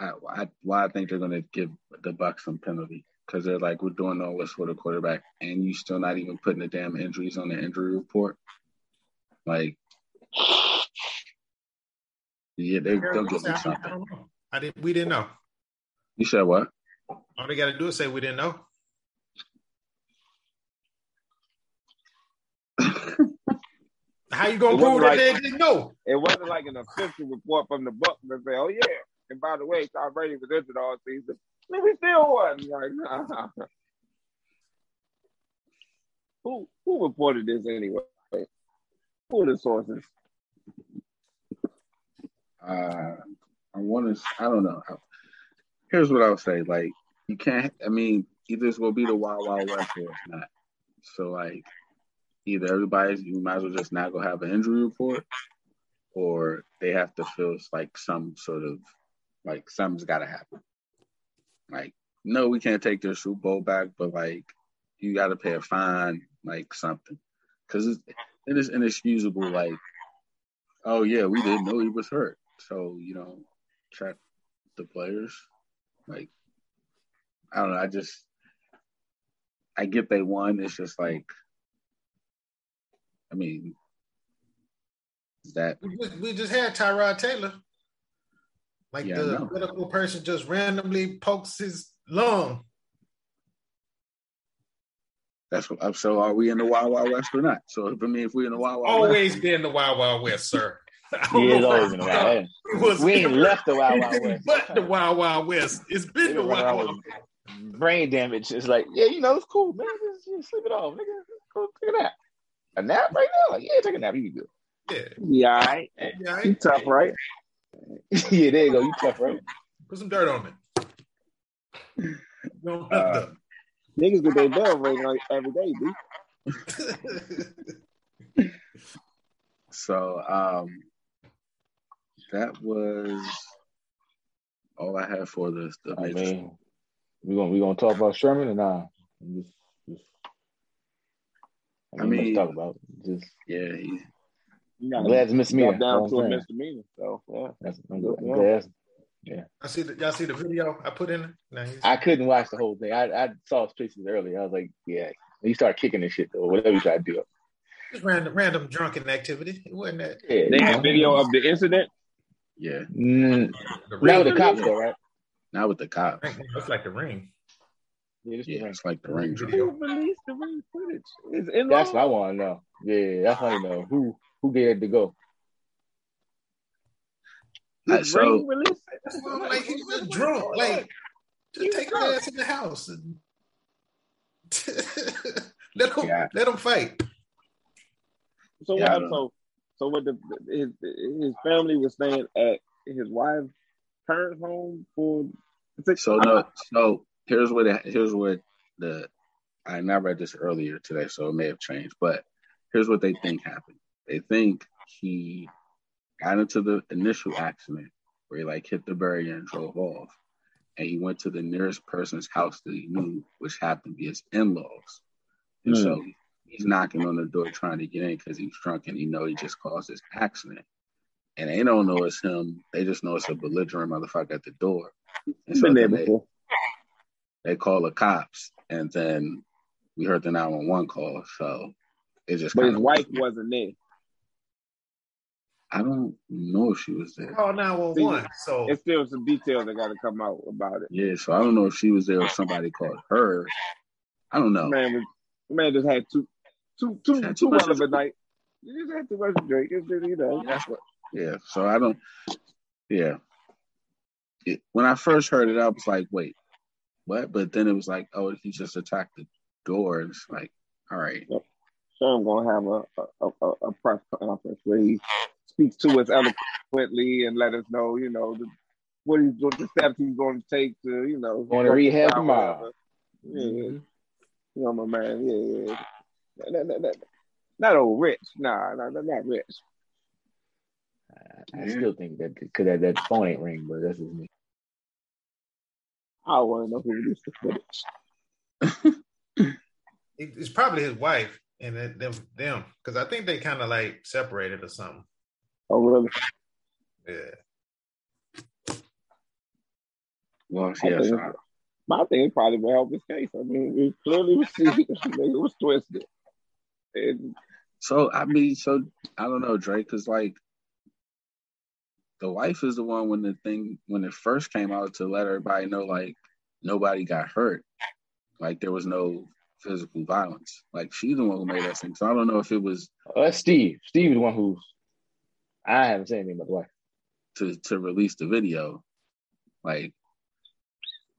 I, I, why I think they're going to give the Bucks some penalty because they're like we're doing all this for the quarterback, and you still not even putting the damn injuries on the injury report. Like, yeah, they, they'll give me something. don't. I didn't. We didn't know. You said what? All they got to do is say we didn't know. How you gonna It wasn't prove that like- they didn't know? It wasn't like an official report from the Bucks that say, "Oh yeah." And by the way, Tom Brady was injured all season. And we still won. Like, nah. Who who reported this anyway? Who are the sources? Uh, I want to. I don't know. Here's what I'll say. Like, you can't. I mean, either it's gonna be the Wild Wild West or it's not. So like, either everybody's you might as well just not go have an injury report, or they have to feel like some sort of like something's got to happen. Like, no, we can't take their Super Bowl back, but like, you got to pay a fine, like something, because it's, it is inexcusable. Like, oh yeah, we didn't know he was hurt, so you know, check the players. Like, I don't know. I just, I get they won. It's just like, I mean, is that We just, we just had Tyrod Taylor. Like Yeah, the medical person just randomly pokes his lung. that's what? I'm, So are we in the Wild Wild West or not? So I mean, if we're in the Wild Wild West, Always been the Wild Wild West, sir. I He is always in the it's- wild. it was We ain't left the Wild Wild West. But the Wild Wild West. It's They been the Wild around Wild with brain damage. It's like, yeah, you know, it's cool, man. Just, just sleep it off, nigga. Go take a nap. A nap right now? Like, yeah, take a nap. You be good. Yeah. Yeah, all right. Yeah, You tough, right? yeah, there you go. You tough, right? Put some dirt on it. You don't have Uh, to- Niggas get their bell ring like every day, dude. So um, that was all I had for this. The I mean, we gonna we gonna talk about Sherman and nah? Just, just, I I mean, mean- let's talk about just. yeah, he, You I'm gotta glad it's misdemeanor. down to what a I'm saying. misdemeanor. So yeah. That's, I'm, glad- I'm Yeah. I see the, y'all see the video I put in there? Nah, he's- I couldn't watch the whole thing. I, I saw his pictures earlier. I was like, yeah. He started kicking this shit though. Whatever he tried to do. Just random, random drunken activity. It wasn't that. Yeah, They you had video of the incident. yeah. Mm, The not with the cops though, right? Not with the cops. Looks like the ring. Yeah, Yeah, it's like the ring. Who released the ring footage? Is it That's what I want to know. Yeah, that's what I know. Who who dared to go? His so- ring release? That's why I'm like, he was drunk. Like, just take your ass in the house and let him Yeah. let him fight. So Yeah, what? So so what? The his his family was staying at his wife's parents' home for. So no, so here's what it, here's what the I not read this earlier today, so it may have changed, but here's what they think happened. They think he got into the initial accident where he like hit the barrier and drove off, and he went to the nearest person's house that he knew, which happened to be his in-laws, and Hmm. so he's knocking on the door trying to get in because he's drunk and he know he just caused this accident. And they don't know it's him. They just know it's a belligerent motherfucker at the door. And I've been there they- before. They call the cops, and then we heard the 911 call. So it just But his of. wife wasn't there. I don't know if she was there. Call 911. So It's still some details that got to come out about it. Yeah, so I don't know if she was there or somebody called her. I don't know. Man, was, man just had two, two, two, Had too too much much of a night. You just had too much to drink. It's just, you know, That's what. Yeah, so I don't. Yeah. It, when I first heard it, I was like, "Wait, what?" But then it was like, "Oh, he just attacked the door." It's like, "All right, sure I'm gonna have a a, a, a press conference where he speaks to us eloquently and let us know, you know, the, what he's what the steps he's going to take to, you know, Going to rehab or tomorrow. whatever. Yeah, mm-hmm. you know, my man. Yeah, yeah. Not, not, not, not old rich. Nah, nah, not, not rich. I still think that because that, that phone ain't ring, but that's just me. I want to know who released the footage. it's probably his wife and then them them because I think they kind of like separated or something. Oh, really? Yeah. well, yeah." So I, my thing it probably would help his case. I mean, it clearly was it was twisted. And So I mean, so I don't know, Drake, because like the wife is the one when the thing when it first came out to let everybody know like nobody got hurt, like there was no physical violence. Like she's the one who made that thing. So I don't know if it was Oh, that's Steve. Steve is the one who's. I haven't said anything about the wife. to to release the video. Like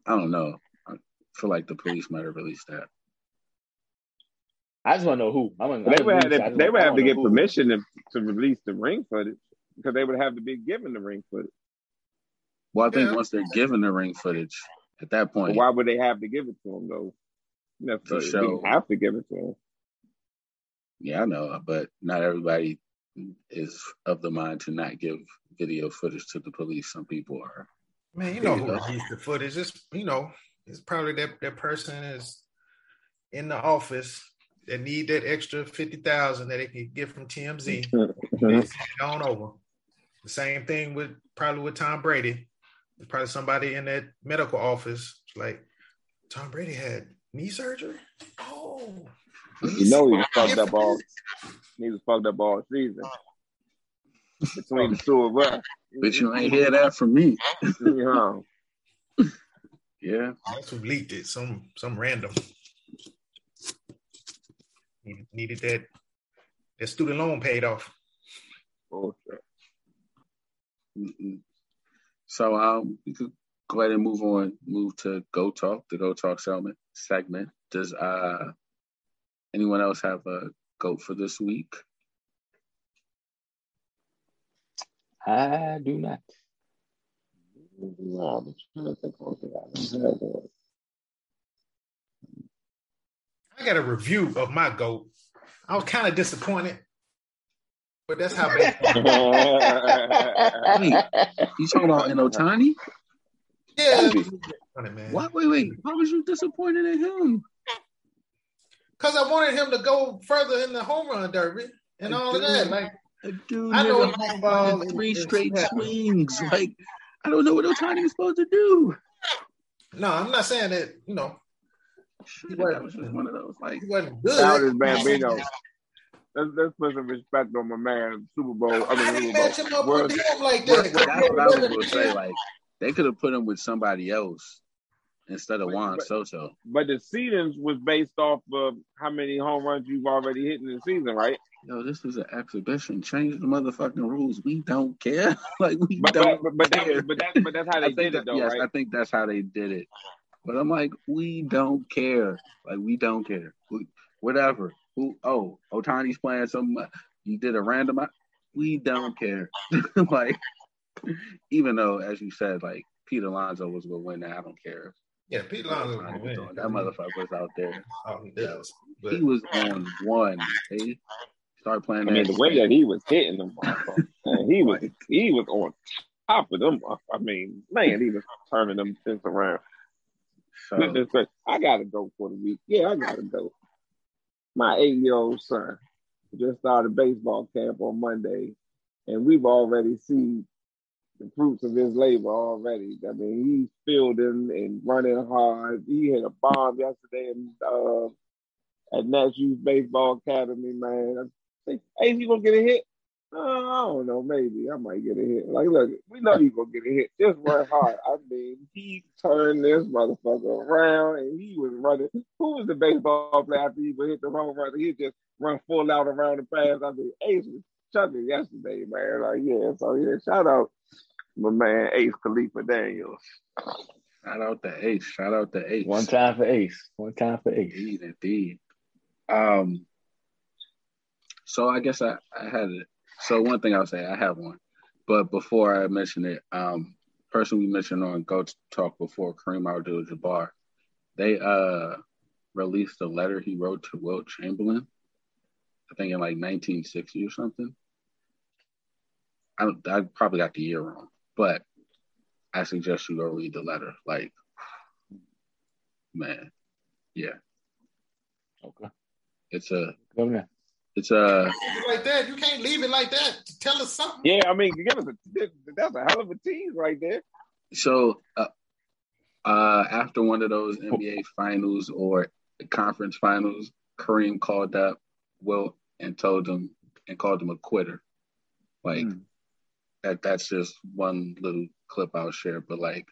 I don't know. I feel like the police might have released that. I just want to know who. I'm they would have to, they would have to get who. permission to, to release the ring footage because they would have to be given the ring footage. Well, I think Yeah. once they're given the ring footage, at that But point, why would they have to give it to him though? Necessarily, To show- didn't have to give it to him. yeah, I know, but not everybody is of the mind to not give video footage to the police. Some people are. Man, you know who go. released the footage. It's you know, it's probably that that person is in the office that need that extra fifty thousand that they can get from TMZ. They send it on over. The same thing with probably with Tom Brady. There's probably somebody in that medical office like Tom Brady had knee surgery. Oh, You know he was fucked up all he was fucked up all season. Oh. Between the two of us. But you ain't hear that from me. Yeah. Yeah, That's who leaked it. Some some random needed, needed that that student loan paid off. Bullshit. Mm-mm. So um, we could go ahead and move on. Move to Go Talk, the Go Talk segment. Segment. Does uh anyone else have a goat for this week? I do not. Wow, I'm trying to think of what I don't have one. I got a review of my goat. I was kind of disappointed, but that's how bad. Wait, you talking about in Ohtani? yeah, Gotta be. disappointed, man. What? Wait, wait. Why was you disappointed in him? Because I wanted him to go further in the home run derby and all of that. Like A dude I know hit home ball run in and- three straight snap. swings. Like I don't know what Ohtani was supposed to do. No, I'm not saying that. You know, Shit, wasn't- that was just one of those like he wasn't good. Shout out to Bambino. Let's, let's put some respect on my man, Super Bowl. I I mean, didn't Super match Bowl. him up World- with him like That's what I was gonna say. Like they could have put him with somebody else instead of Juan But- Soto. But the seedings was based off of how many home runs you've already hit in the season, right? yo, this is an exhibition. Change the motherfucking rules. We don't care. like we But don't but, but, care. that, but that but that's how they did that, it though, yes, right? I think that's how they did it. But I'm like, we don't care. Like we don't care. We, whatever. Who? Oh, Ohtani's playing some. Uh, you did a random. We don't care. like, even though, as you said, like Pete Alonso was gonna win. That I don't care. Yeah, Pete Alonso. Ohtani was man. doing. That motherfucker was out there. Oh, he does. But He was on one. They start playing. I mean, the way that he was hitting them, man, he was he was on top of them. I mean, man, he was turning them things around. So, I gotta go for the week. Yeah, I gotta go. My eight-year-old son just started baseball camp on Monday, and we've already seen the fruits of his labor already. I mean, he's fielding and running hard. He hit a bomb yesterday in, uh, at Nats Youth Baseball Academy, man. I hey, he gonna get a hit? Uh, I don't know, maybe I might get a hit. Like, look, we know he's gonna get a hit. Just run hard. I mean, he turned this motherfucker around and he was running. Who was the baseball player after he would hit the home run? He just run full out around the pass. I mean, Ace was chucking yesterday, man. Like, yeah, so yeah, shout out my man Ace Khalifa Daniels. shout out to Ace. Shout out to Ace. One time for Ace. One time for Ace. Indeed, indeed. Um. So I guess I, I had it. So one thing I'll say, I have one, but before I mention it, um, person we mentioned on Go Talk before, Kareem Abdul-Jabbar, they uh released a letter he wrote to Wilt Chamberlain. I think in like 1960 or something. I don't, I probably got the year wrong, but I suggest you go read the letter. Like, man, yeah, Okay. it's a there. It's a Leave it like that. You can't leave it like that. Tell us something. Yeah, I mean, give us a, that's a hell of a tease right there. so uh, uh after one of those NBA finals or conference finals, Kareem called up Will and told him and called him a quitter. Like Mm. that that's just one little clip I'll share, but like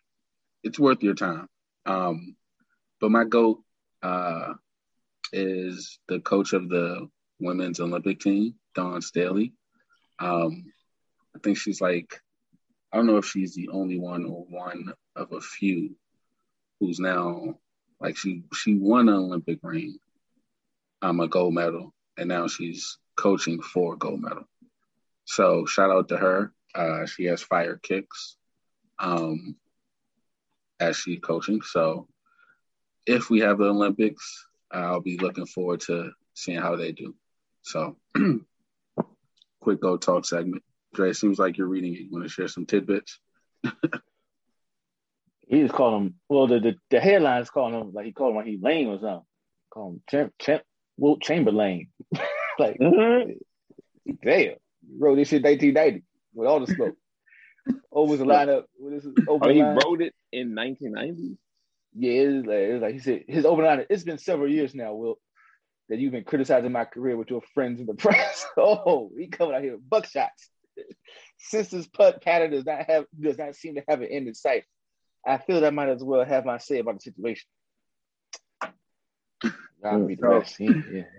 it's worth your time. Um but my goat uh is the coach of the women's Olympic team, Dawn Staley. Um I think she's like I don't know if she's the only one or one of a few who's now like she she won an Olympic ring, um, a gold medal, and now she's coaching for a gold medal. So shout out to her. Uh, she has fire kicks, um, as she's coaching. So if we have the Olympics, I'll be looking forward to seeing how they do. So quick go talk segment. Dre, seems like you're reading it. You want to share some tidbits? He just called him. Well, the the, the headlines calling him like he called him like he lame or something. Call him Champ Champ Wilt Chamberlain. like Mm-hmm. damn, wrote this shit 1990 with all the smoke. Over the lineup. What is it? Over Oh, he line. wrote it in 1990. Yeah, it's like, it's like he said, his open overnight. It's been several years now, Will, that you've been criticizing my career with your friends in the press. oh, he coming out here with buckshots. This putt pattern does not have does not seem to have an end in sight, I feel that I might as well have my say about the situation. Read the So- rest. Yeah,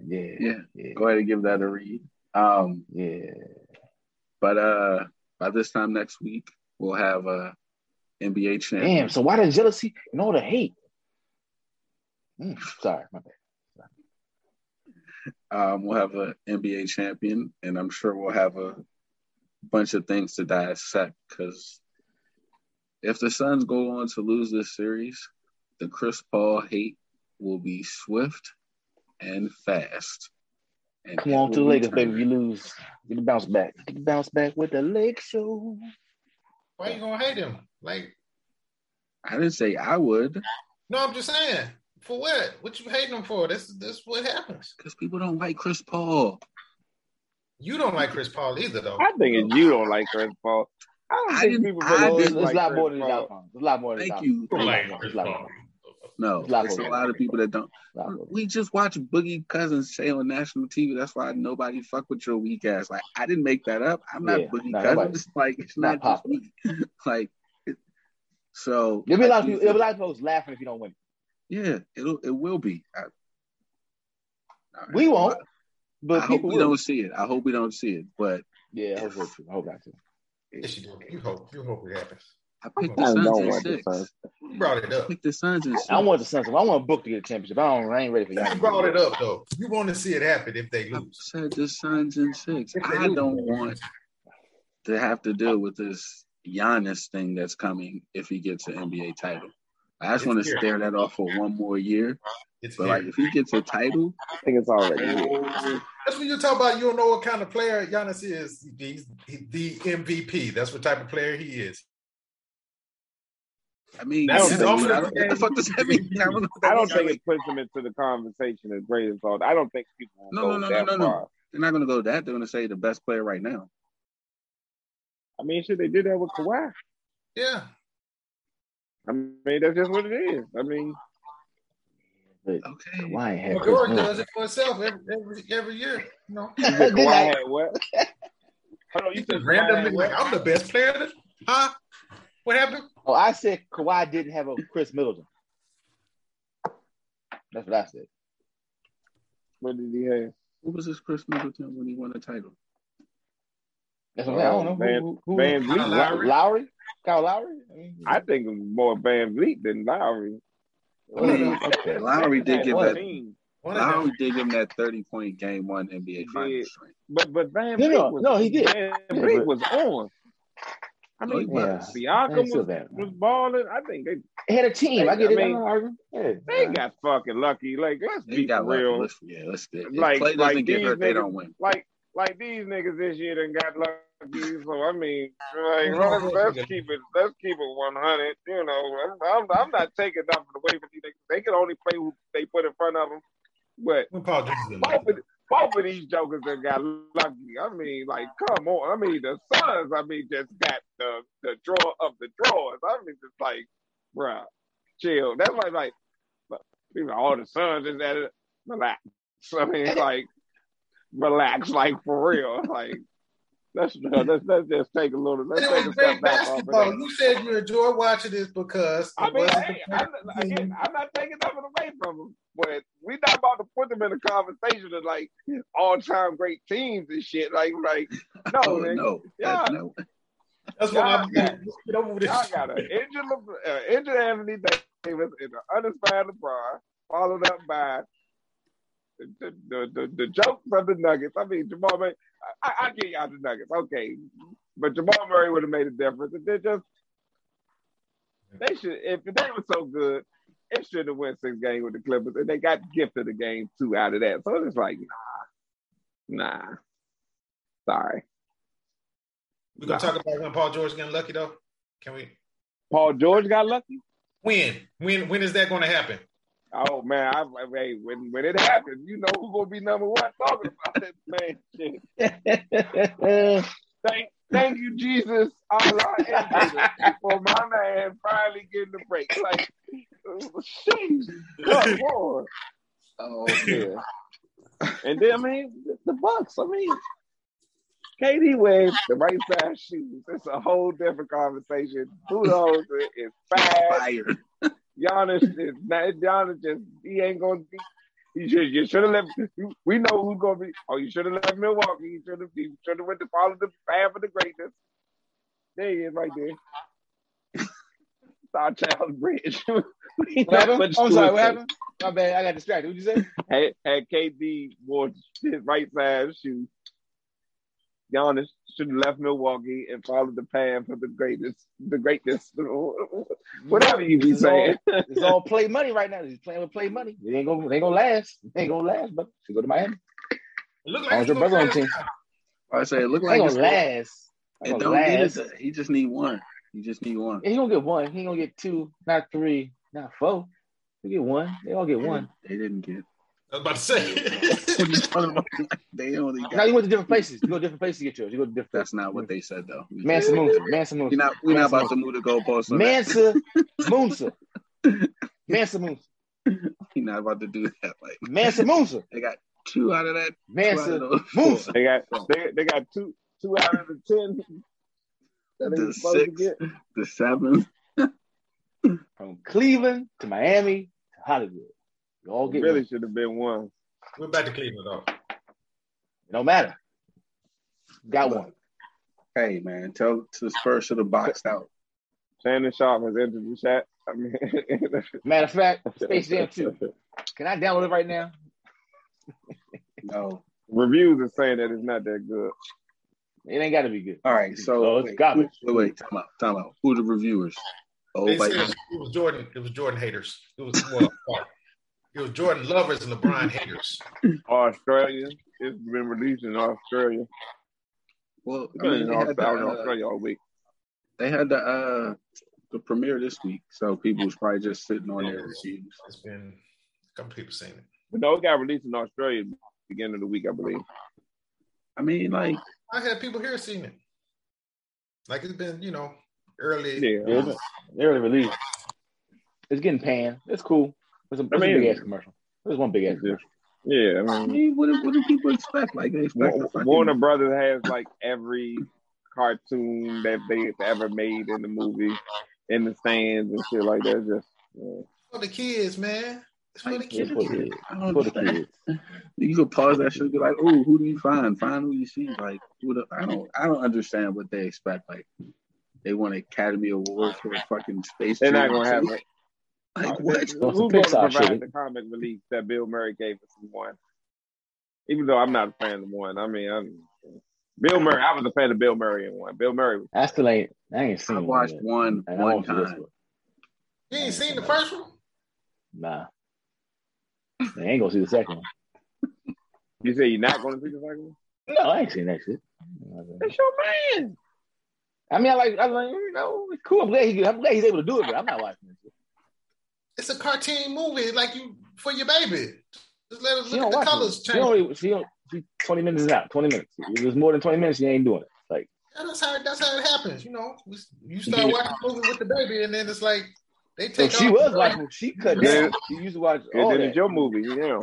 yeah, yeah, Yeah, go ahead and give that a read. Um, yeah. but uh, by this time next week, we'll have a NBA champion. Damn. So why the jealousy and all the hate? Mm, sorry, my bad. Um, we'll have an NBA champion, and I'm sure we'll have a bunch of things to dissect because if the Suns go on to lose this series, the Chris Paul hate will be swift and fast. And Come on to the Lakers, baby. You lose. Get the bounce back. Get the bounce back with the Lake Show. Why you gonna hate him? Like, I didn't say I would no, I'm just saying. For what? What you hating him for? This is this what happens. because people don't like Chris Paul. You don't like Chris Paul either, though. I think it's you don't like Chris Paul. I don't I think didn't- people I It's, didn't it's a lot Chris more than the Paul. outcome. It's a lot more than Thank you. It's a You lot like. Chris It's Paul. No, It's a lot it's a lot of people that don't. It's a lot more. We just watch Boogie Cousins say on national TV. That's why nobody fuck with your weak ass. Like I didn't make that up. I'm not Yeah, Boogie no, Cousins. Like it's not not, just me. like so. There'll be a lot of like you people. There'll be a lot of folks laughing if you don't win. Yeah, it'll it will be. I, We won't. but I hope we will. don't see it. I hope we don't see it. But Yeah, I hope so too. I hope not too. Yes, you do. You hope. You hope it happens. I picked the Suns don't in want the six. Suns. You brought it up. I up. picked the Suns in six. I want the Suns. I want Book to get a championship. I don't. I ain't ready for You y'all. brought it up though. You want to see it happen if they lose. I lose. said the Suns in six. I don't want to have to deal with this Giannis thing that's coming if he gets an NBA title. I just want to stare that off for one more year. It's But here. like, if he gets a title, I think it's already here. That's when you talk about. You don't know what kind of player Giannis is. He's the MVP. That's what type of player he is. I mean, That's yeah, his I don't- what the fuck does that mean? I don't know that I don't think it puts him into the conversation as great as all. I don't think people will No, go no, no, that no, no, far. no. They're not going to go that. They're going to say the best player right now. I mean, should they did that with Kawhi. Yeah. I mean, that's just what it is. I mean, But Okay. Kawhi ain't had Chris does it for himself every every, every year. You know, you said Kawhi had what? Hold on, you said randomly like I'm the best player. That, huh? What happened? Oh, I said Kawhi didn't have a Khris Middleton. That's what I said. What did he have? Who was this Khris Middleton when he won a title? That's what I'm. I don't know. Van- who, who, Van who, Vleet. Lowry? Lowry? Lowry? Kyle Lowry? I mean, I think more VanVleet than Lowry. I mean, okay. Lowry did give that. of Team. One of them. Lowry did give him that thirty point game one NBA Finals. But but Van No, Vleet no, was no, he did. Van Vliet was on. I No, he mean, was. Siakam was, bad. was balling. I think they They had a team. I get I it. mean, I'm not arguing. Yeah. they got fucking lucky. Like let's They be got real. Let's, yeah, let's get. Like- Clay doesn't like get these hurt, they niggas- don't win. Like like these niggas this year done got lucky. So I mean, like let's, let's keep it let's keep it one hundred. You know, I'm, I'm I'm not taking nothing away from these niggas. They can only play who they put in front of them. But When Paul George is in both of, both of these jokers that got lucky. I mean, like, come on. I mean, the Suns, I mean, just got the the draw of the drawers. I mean, just like, bruh, chill. That's why, like, but people, all the Suns is at it. Relax. I mean, like, relax, like for real. Like, let's let's let's just take a little. Let's It take was a step great back basketball. You said you enjoy watching this because I mean, hey, I'm, best again. I'm not taking nothing away from them, but we're not about to put them in a conversation of like all-time great teams and shit. Like, like no, Oh, nigga. no, Yeah. That's no. That's what I'm got- getting. Let's get over with this. Y'all got an injured, Le- uh, injured Anthony Davis and an uninspired LeBron, followed up by the the, the, the, jokes of the Nuggets. I mean, Jamal Murray, I, I get y'all the Nuggets, okay, but Jamal Murray would have made a difference. They just they should if they were so good, it should have went six games with the Clippers, and they got gifted a game two out of that. So it's like, nah, nah, sorry. We're gonna talk about when Paul George getting lucky though. Can we? Paul George got lucky. When? When? When is that going to happen? Oh man, I, I, hey, when when it happens, you know who's gonna be number one talking about it, man. Shit. Thank, thank you, Jesus, Allah, and Jesus, for my man finally getting the break. Like, sheesh, come on. Oh, Yeah. And then I mean, the, the Bucks. I mean, KD wears the right size shoes. It's a whole different conversation. Bulldozer is fast. fire. Giannis is not Giannis just he ain't gonna be you should you should have left we know who's gonna be oh you should have left Milwaukee, you should have you should have went to follow the path of the greatness. There he is right there. Star Child Bridge. What happened? Oh, I'm sorry. What happened? My bad. I got distracted. What'd you say? Had, had KD wore his right side shoes. Giannis should have left Milwaukee and followed the path of the greatest, the greatness, whatever you be It's all- saying. It's all play money right now. He's playing with play money. It ain't gonna, it ain't gonna last. It ain't gonna last, but should go to Miami. It look As long as your brother on team. I say it look It like ain't it's gonna last. It Ain't don't gonna need last. it. He just need one. He just need one. He gonna get one. He gonna get two, not three, not four. He get one. They all get one. They didn't get. I was about to say. What you talking about? They only Now you went to different places. You go to different places to get yours. You go to different. That's not what they said though. Mansa Moonsa. Mansa We're not. We're not about to move the goalposts. on. Mansa Moonsa. Mansa Moonsa. We're not about to do that. Like Mansa Moonsa. they got two out of that. Two out of Mansa those. Moonsa. They got they, they got two two out of the ten The six. The seven. From Cleveland to Miami to Hollywood. You all get really should have been one. We're back to Cleveland though. It don't matter. Got one. Hey man, tell to the Spurs should have boxed out. Shannon Sharpe has entered the chat. I mean, Matter of fact, Space Jam 2. Can I download it right now? No. Reviews are saying that it's not that good. It ain't got to be good. All right, so Oh, it's wait, garbage. wait, wait, time out, time out. Who are the reviewers? Oh, They like, said it was Jordan. It was Jordan haters. It was well, it was Jordan lovers and LeBron haters. Australia. It's been released in Australia. well, I been mean, in they had, Australia, the, uh, Australia all week. they had the uh the premiere this week, so people was probably just sitting on their reviews. It's been a couple people saying it. But no, it got released in Australia beginning of the week, I believe. I mean, like, I had people here seeing it. Like it's been, you know, early. Yeah. Yeah, it's they already released. It's getting panned. It's cool. It's a, it's I mean- a big ass commercial. There's one big ass commercial. Yeah, I I mean, mean, what, do- what do people expect? Like, they expect Wa- fucking- Warner Brothers has like every cartoon that they have ever made in the movie in the stands and shit like that. Just yeah. For the kids, man. It's for the kids. for the kids. I don't For the kids. You could pause that shit and be like, "Oh, who do you find? Find who you see." Like, who the, I don't, I don't understand what they expect. Like, they want an Academy Award for a fucking space. they're not gonna have two? it. Like, what? Who's Some going to Pixar provide shit. the comic relief that Bill Murray gave us in one? Even though I'm not a fan of one, I mean, I'm, Bill Murray. I was a fan of Bill Murray in one. Bill Murray. Was, I still ain't. I ain't seen. I watched one one, one time. one. You ain't seen the first one? Nah. I ain't gonna see the second one. you say you're not going to see the second one? No, I ain't seen that shit. That's your man. I mean, I like, I like, you know, it's cool. I'm glad he, I'm glad he's able to do it, but I'm not watching it. It's a cartoon movie, like you for your baby. Just let us look at the colors it. She change. don't. She don't. She 20 minutes is out. 20 minutes. If it's more than 20 minutes, she ain't doing it. Like, Yeah, that's how that's how it happens. You know, you start watching a movie with the baby, and then it's like they take. so take. she off was the- watching. She cut Yeah. down. She used to watch And all then that. it's your movie. Yeah.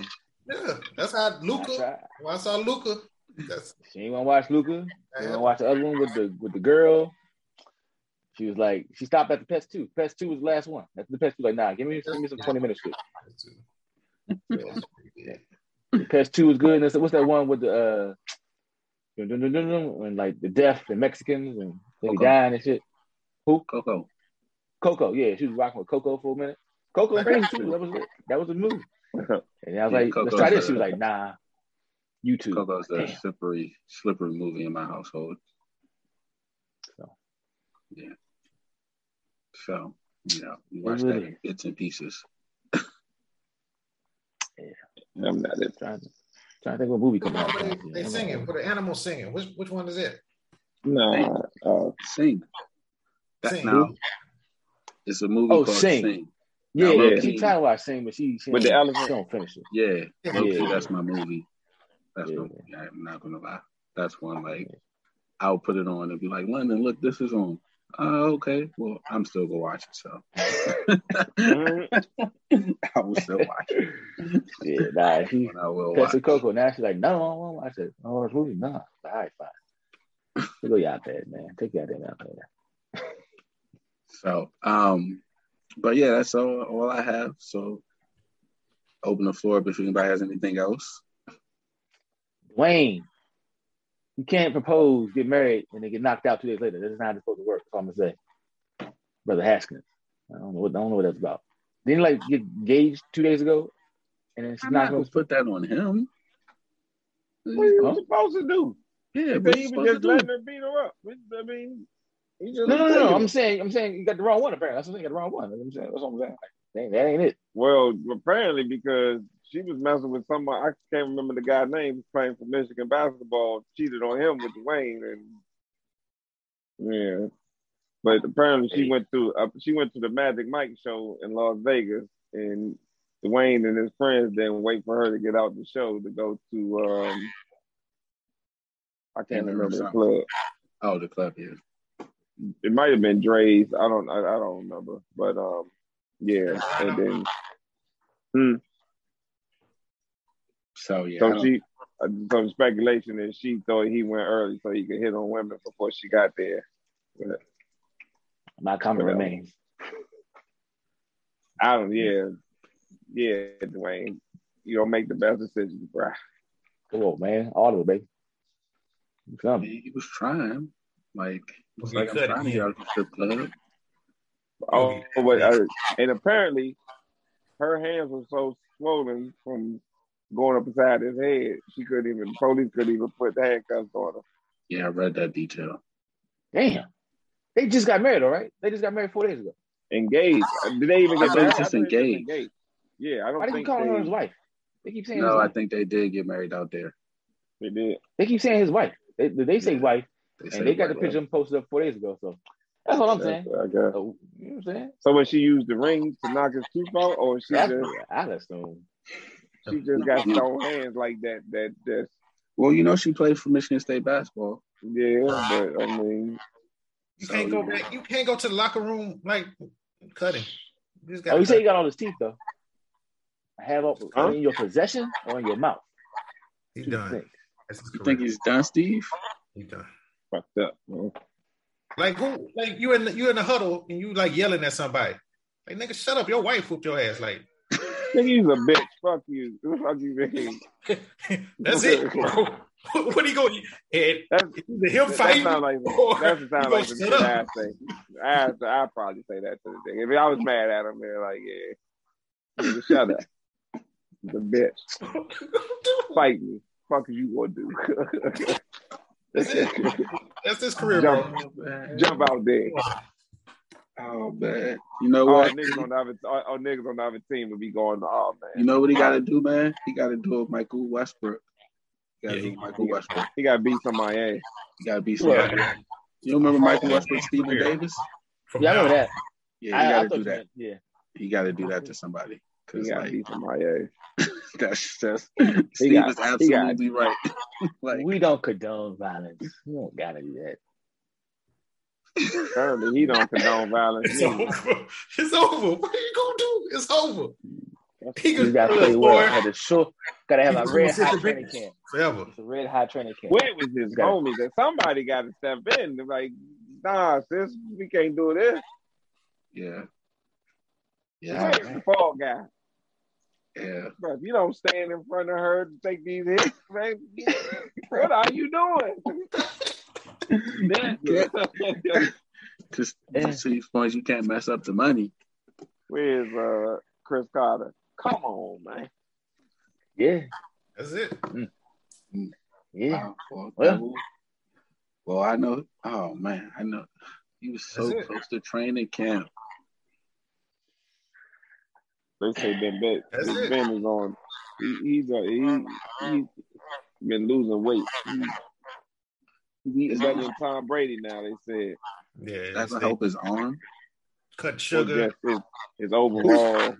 Yeah, that's how I Luca. When I saw Luca, that's She ain't want to watch Luca. She ain't want to watch the other one with the with the girl. She was like, she stopped at the Pets Two. Pets Two was the last one. That's the Pets Two. Like, nah, give me give me some 20 minutes. shit. yeah. The Pets Two was good. And what's that one with the uh, dun, dun, dun, dun, dun, and like the deaf and Mexicans and they be dying and shit. Who? Coco. Coco, yeah, she was rocking with Coco for a minute. Coco and Pets Two, that was it. That was the move. And I was like, Coco's let's try this. a- She was like, nah, you two. Coco's the Damn. slippery, slippery movie in my household. So. Yeah. So, you know, we watch It that in bits and pieces. Yeah. I'm not it. Trying to, trying to think what movie coming out. They, they singing, for the animals singing. Which which one is it? No. Uh, Sing. That Sing. now. It's a movie Oh, called Sing. Sing. Yeah, Now, yeah. low-key- She tried to watch Sing, but she, she With the ain't- elephant? She don't finish it. Yeah, Yeah. Yeah. that's my movie. That's Yeah. my, yeah, I'm not gonna lie. That's one like I'll put it on and be like, London, look, this is on. Oh, okay. Well, I'm still gonna watch it, so I will still watch it. Yeah, nah. When I will watch. Coco. Now she's like, no, I don't want to watch it. I want to watch movie. No, all right, fine. You go your iPad, man. Take your damn iPad. So, um, but yeah, that's all, all I have. So, open the floor up if anybody has anything else. Dwayne, you can't propose, get married, and then get knocked out two days later. That's not how it's supposed to work. That's all I'm gonna say. Brother Haskins. I don't know what I don't know what that's about. Didn't he, like get engaged two days ago, and it's I'm not not gonna going put that on him. what are you supposed to do? Yeah, but said he's he supposed was to just do. letting her beat her up. I mean, he just No, no, no, no. I'm saying, I'm saying you got the wrong one. Apparently, that's what I'm saying. You got the wrong one. That's what I'm saying. That's what I'm saying. Like, dang, that ain't it. Well, apparently because she was messing with someone. I can't remember the guy's name. Who's playing for Michigan basketball. Cheated on him with Dwayne, and yeah. But apparently she went to uh, she went to the Magic Mike show in Las Vegas, and Dwayne and his friends didn't wait for her to get out the show to go to um I can't remember the club. Oh, the club, yeah. It might have been Drai's. I don't I, I don't remember, but um yeah, and then. Hmm. So yeah, So she, uh, some speculation is she thought he went early so he could hit on women before she got there. But, My comment Whatever. remains. I don't, yeah, yeah, Dwayne, you don't make the best decisions, bro. Come on, man. All of it, baby. Something. He was trying. Like, it's He like I'm could, trying to get out of the strip club. Oh, but uh, and apparently, her hands were so swollen from going up inside his head, she couldn't even. Police couldn't even put the handcuffs on her. Yeah, I read that detail. Damn. They just got married, all right? They just got married four days ago. Engaged? Did they even get thought it was married? just I thought they engaged. Yeah, I don't Why do you think call her his wife? They keep saying his No, I think they did get married out there. they did. They keep saying his wife. They, they say Yeah. wife, They said and they got the picture posted up four days ago. So that's all I'm saying. I guess. So, you know what I'm saying? So when she used the ring to knock his tooth out, or she That's just I assume. She just got stone hands like that? That that Well, you know, she played for Michigan State basketball. yeah, but I mean, You can't go back. You can't go to the locker room like cutting. You Oh, you say you got all his teeth though. I have up Huh? in your possession or in your mouth. He done. things. That's his You think he's done, Steve? He done. fucked up. Man. Like who? Like you in the, you in the huddle and you like yelling at somebody. Like nigga, shut up! Your wife whooped your ass. Like Think he's a bitch. Fuck you. Fuck you, man. that's it. bro. what are you going? And That's either him that fighting like or that's the sound gonna like the shut shit up. I say. I I probably say that to the thing. If I was mad at him, they're like, yeah, nigga, shut up. The bitch. Fight me. Fuck you gonna do? That's it. That's his career. Jump, man. jump out there. Oh, man. You know All what? niggas on the other, all, all niggas on the other team would be going, oh man. You know what he got to do, man? He got to do it, Michael Westbrook. He got to Yeah, do he- Michael Westbrook. he got to beat somebody ass. He got to be Yeah. somebody. You remember Michael Westbrook, Stephen Davis? From Yeah, I remember that. Yeah, he got to do that. meant, yeah. He got to do that to somebody. He Because got to like beat somebody ass. that's just He Steve got- is he got- absolutely right. like we don't condone violence. We don't gotta do that. Apparently, he don't condone violence. It's neither. over. It's over. What are you gonna do? It's over. He You gotta play well. boy, Had to show. Gotta have He a red gonna hot training camp. forever. It's a red hot training camp. Where was his Got it. homies? That somebody got to step in. They're like, nah, sis, we can't do this. yeah. Where's Yeah, the fall guy? yeah. Bro, if you don't stand in front of her to take these hits, man, what are you doing? Because Yeah. to these points, you can't mess up the money. Where's uh, Chris Carter? Come on, man. Yeah, That's it. yeah. Oh, well, Well- well, I know. Oh man, I know. He was so close to training camp. They say Ben Ben, That's it. ben is on. He, he's uh, he, he's been losing weight. He, he's Is better than Tom Brady now. They said. Yeah. that's they gonna help his arm? Cut sugar. just his, his overall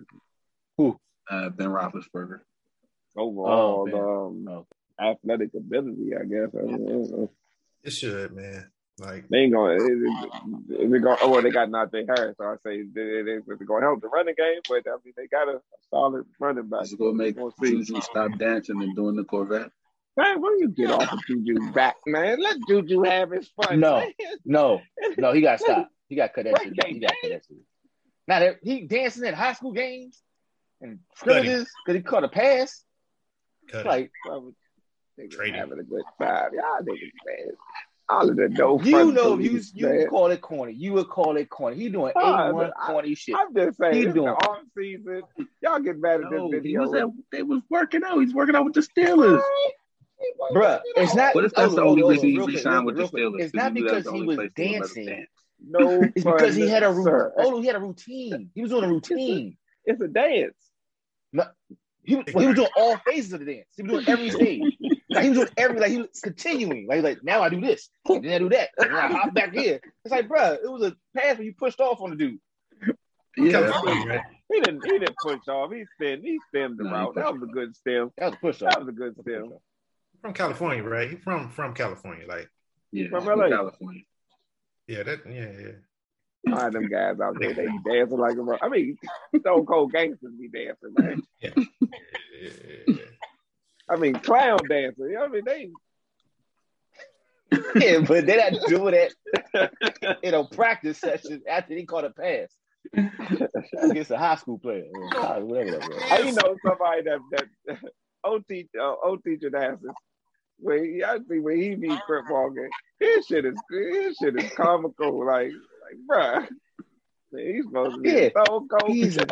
Uh, ben Roethlisberger. overall Oh, um, Oh. athletic ability. I guess. I mean, It should, man. Like they ain't gonna. Is it, is it gonna? Oh, well, they got Najee Harris. So I say they, they, it's gonna help the running game, but I mean they got a solid running back. Is it gonna make We'll. Juju stop dancing and doing the Corvette? Man, when you get off of Juju back, man, let Juju have his fun. No. man. No, no, he got stopped. He got cut that shit. He got cut that shit. Now that he dancing at high school games and scrimmages because he caught a pass. cut it. Like Brother, niggas Trade him. having a good time. Y'all niggas, man. All of the dope. you know, you you would call it corny. You would call it corny. He doing oh, eight one I- corny shit. I'm just saying, He doing- the off season. Y'all get mad at No, this he video. was at, they was working out. He's working out with the Steelers. Bruh, it's not. What if that's the oh, only hold reason he real quick, signed with the real. Steelers? It's not he knew that because he was place he would let him dancing. No, It's because he had a routine. sir. Oh, he had a routine. He was doing a routine. It's a dance. He was, well, he was doing all phases of the dance. He was doing every stage. Like he was doing every like he was continuing. Like like now I do this, and then I do that, and then I hop back here. It's like, bruh, it was a pass where you pushed off on the dude. Yeah, right? He didn't. He didn't push off. He stemmed. He stemmed the No, route. That was a good stem. That was a push off. That was a good stem. From California, right? He from from California. Like yeah, From from LA. California. yeah, that yeah yeah. All right, them guys out there, they be dancing like a. I mean, Stone Cold gangsters be dancing, man. yeah, yeah, yeah. I mean, clown dancing. I mean, they. Yeah, but they're not doing that in a practice session after he caught a pass against a high school player or college, whatever that was. I you know somebody that that old teacher, uh, old teacher dances. When I see when he be crip walking, his shit is his shit is comical. Like like bruh. He's supposed to be Yeah. so cold. He's a-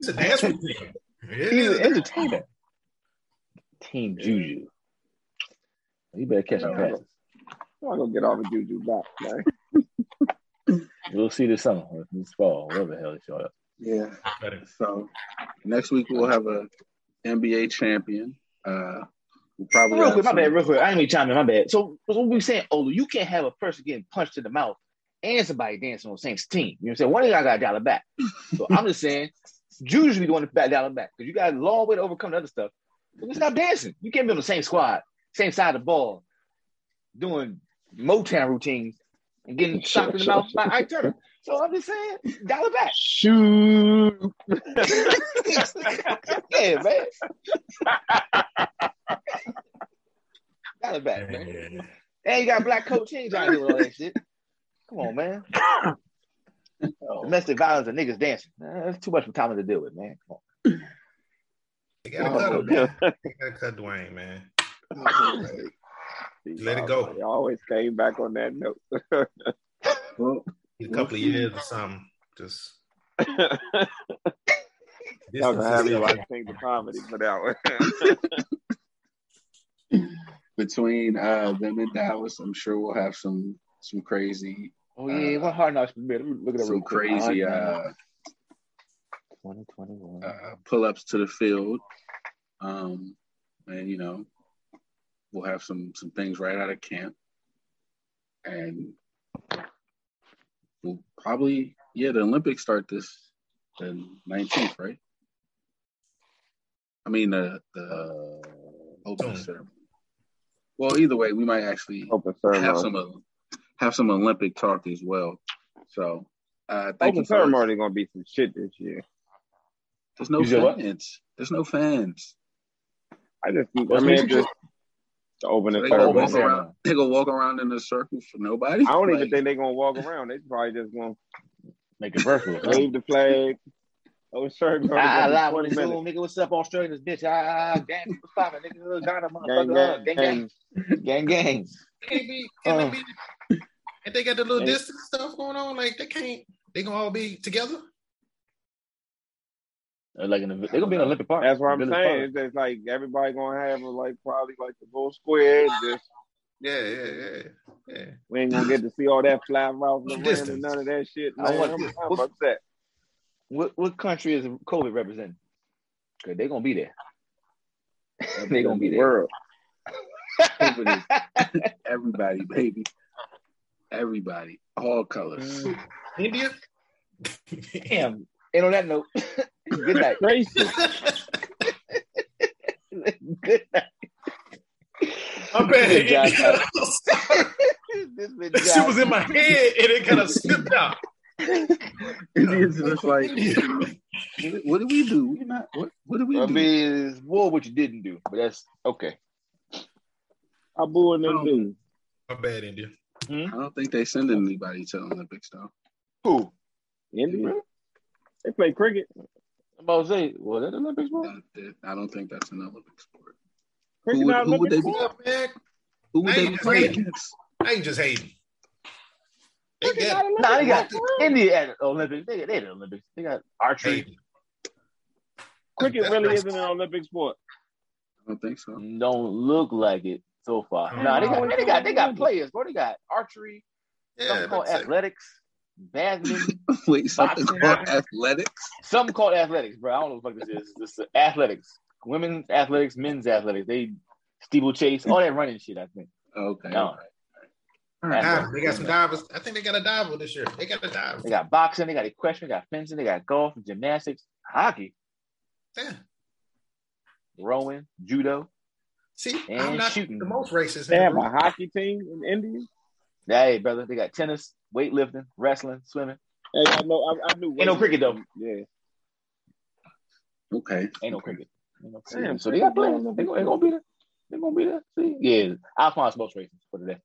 It's a dance routine. It He's an entertainer. Team Juju. You better catch some passes. I'm not gonna get off of Juju back, man. We'll see this summer, this fall, whatever the hell they show up. Yeah. So next week we'll have a NBA champion. Uh, probably Real quick, my bad, real quick. I ain't to chime in, my bad. So, so what we saying, Olu, you can't have a person getting punched in the mouth and somebody dancing on the same team. You know what I'm saying? One of y'all got to dial it back. So I'm just saying, Juju should be the one to back dial it back because you got a long way to overcome the other stuff. Just stop dancing. You can't be on the same squad, same side of the ball, doing Motown routines and getting shocked in the mouth by Ike Turner. So I'm just saying, dial it back. Shoot. yeah, man. dial it back, man. Yeah. And you got black coach. He ain't trying to deal with all that shit. Come on, man. Oh. Domestic violence and niggas dancing. Man, that's too much for Tommy to deal with, man. Come on. They gotta cut him, man. They gotta cut Dwayne, man. Let it go. He always came back on that note. Well, A couple of years or something. Just Y'all gonna have me distance watch King of Comedy for that one. between uh, them and Dallas, I'm sure we'll have some some crazy Oh yeah, what hard knocks premiere? Let me Look at that some crazy uh, 2021. uh, pull ups to the field. Um, and you know, we'll have some some things right out of camp. And we'll probably yeah, the Olympics start this the nineteenth, right? I mean the the Uh, opening ceremony. Well, either way, we might actually Open have some uh, have some Olympic talk as well. So uh thank Open you for ceremony gonna be some shit this year. There's no You said what? fans. There's no fans. I just, I What's mean, the- just the opening They gonna Open walk ceremony. ceremony. around. They gonna walk around in a circle for nobody. I don't even think they're gonna walk around. They probably just gonna Make it virtual. huh? wave the flag. Open ceremony. I, I gonna be ah, live on ah, 20 the Zoom, nigga. What's up, Australians, bitch? Ah, ah, ah gang, what's poppin', nigga? Ghana, motherfucker. Uh, gang, Gang, gang, gang, gang. Can't be, Oh. can't uh. be, and they got the little distance stuff going on. Like they can't. They gonna all be together. Like in the, they gonna be in Olympic Park. That's what I'm Village saying. Park. It's just like everybody gonna have a, like probably like the little square. Just Yeah, yeah, yeah, yeah. we ain't gonna get to see all that fly mouth and none of that shit. I Man, want- I'm, I'm upset. What what country is COVID representing? Cause they gonna be there. they gonna be there. World. COVID everybody, baby. Everybody, all colors. Mm. India. Damn. And on that note, good night. Racist. good night. I'm bad. Job, India. This been that shit was in my head and it kind of slipped out. Indians just like, what, what did we do? We not. What, what did we I do? mean, it's more what you didn't do, but that's okay. Abu and them Um, dudes. My bad, India. I don't think they send anybody to the Olympics though. Who? India. They play cricket. I'm about to say, well, that Olympics, bro. That- that- I don't think that's an Olympic sport. Who would- who would they be? sport? Yeah, man. Who would I they be just playing against? I ain't just hating. They Cricket get not Olympic Nah, they got. India at Olympics. They, they at the Olympics. They got archery. hating. Cricket That's really racist. isn't an Olympic sport. I don't think so. Don't look like it so far. Oh, nah, they got they got they got players, bro. They got archery, Yeah, something called that's it. athletics, badminton, Wait, something Boxing. called athletics? something called athletics, bro. I don't know what the fuck this is. This is athletics, women's athletics, men's athletics. They steeplechase, all that running shit. I think. Okay. No. all right. All right. Dive- They got some divers. I think they got a diver this year. They got a diver. They got boxing, they got equestrian, they got fencing, they got golf, gymnastics, hockey, Yeah. rowing, judo. See, And I'm not shooting. the most racist. They in the have a hockey team in India. Hey, brother, they got tennis, weightlifting, wrestling, swimming. Hey, I know. I, I knew. Ain't no cricket, though. Yeah. Okay. Ain't no cricket. Ain't no Damn, so they got players. They gonna, they gonna be there. They gonna be there. See, yeah, Alphonse most racist for today.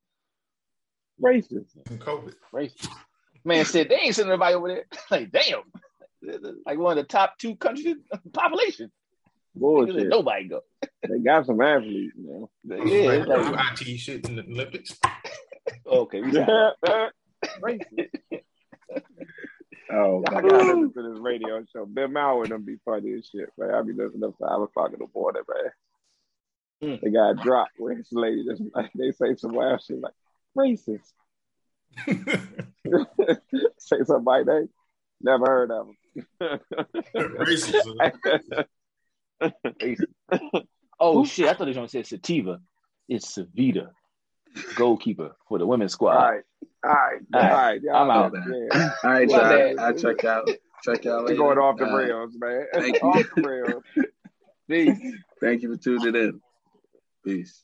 Racist. From COVID. Racist. Man said they ain't sending nobody over there. like, damn. Like one of the top two countries population. Bullshit. Nobody go. They got some athletes, man. Yeah, Like, it's do like, IT shit in the Olympics. okay, we got Racist. Oh, I my gotta God. listen to this radio show. Ben Maller and them be funny as shit, man. I be listening to five o'clock in the morning, man. Mm. They got dropped where this lady just like they say some wild shit like racist. say something like that. Never heard of him. Racism. Oh shit! I thought they was gonna say sativa. It's Savita, goalkeeper for the women's squad. all right, all right, all All right. right. I'm out. know, Yeah. All right, Well, y'all. man. I'll check out. Check y'all We're going off the Uh, rails, man. thank you. off the rails. Peace. Thank you for tuning in. Peace.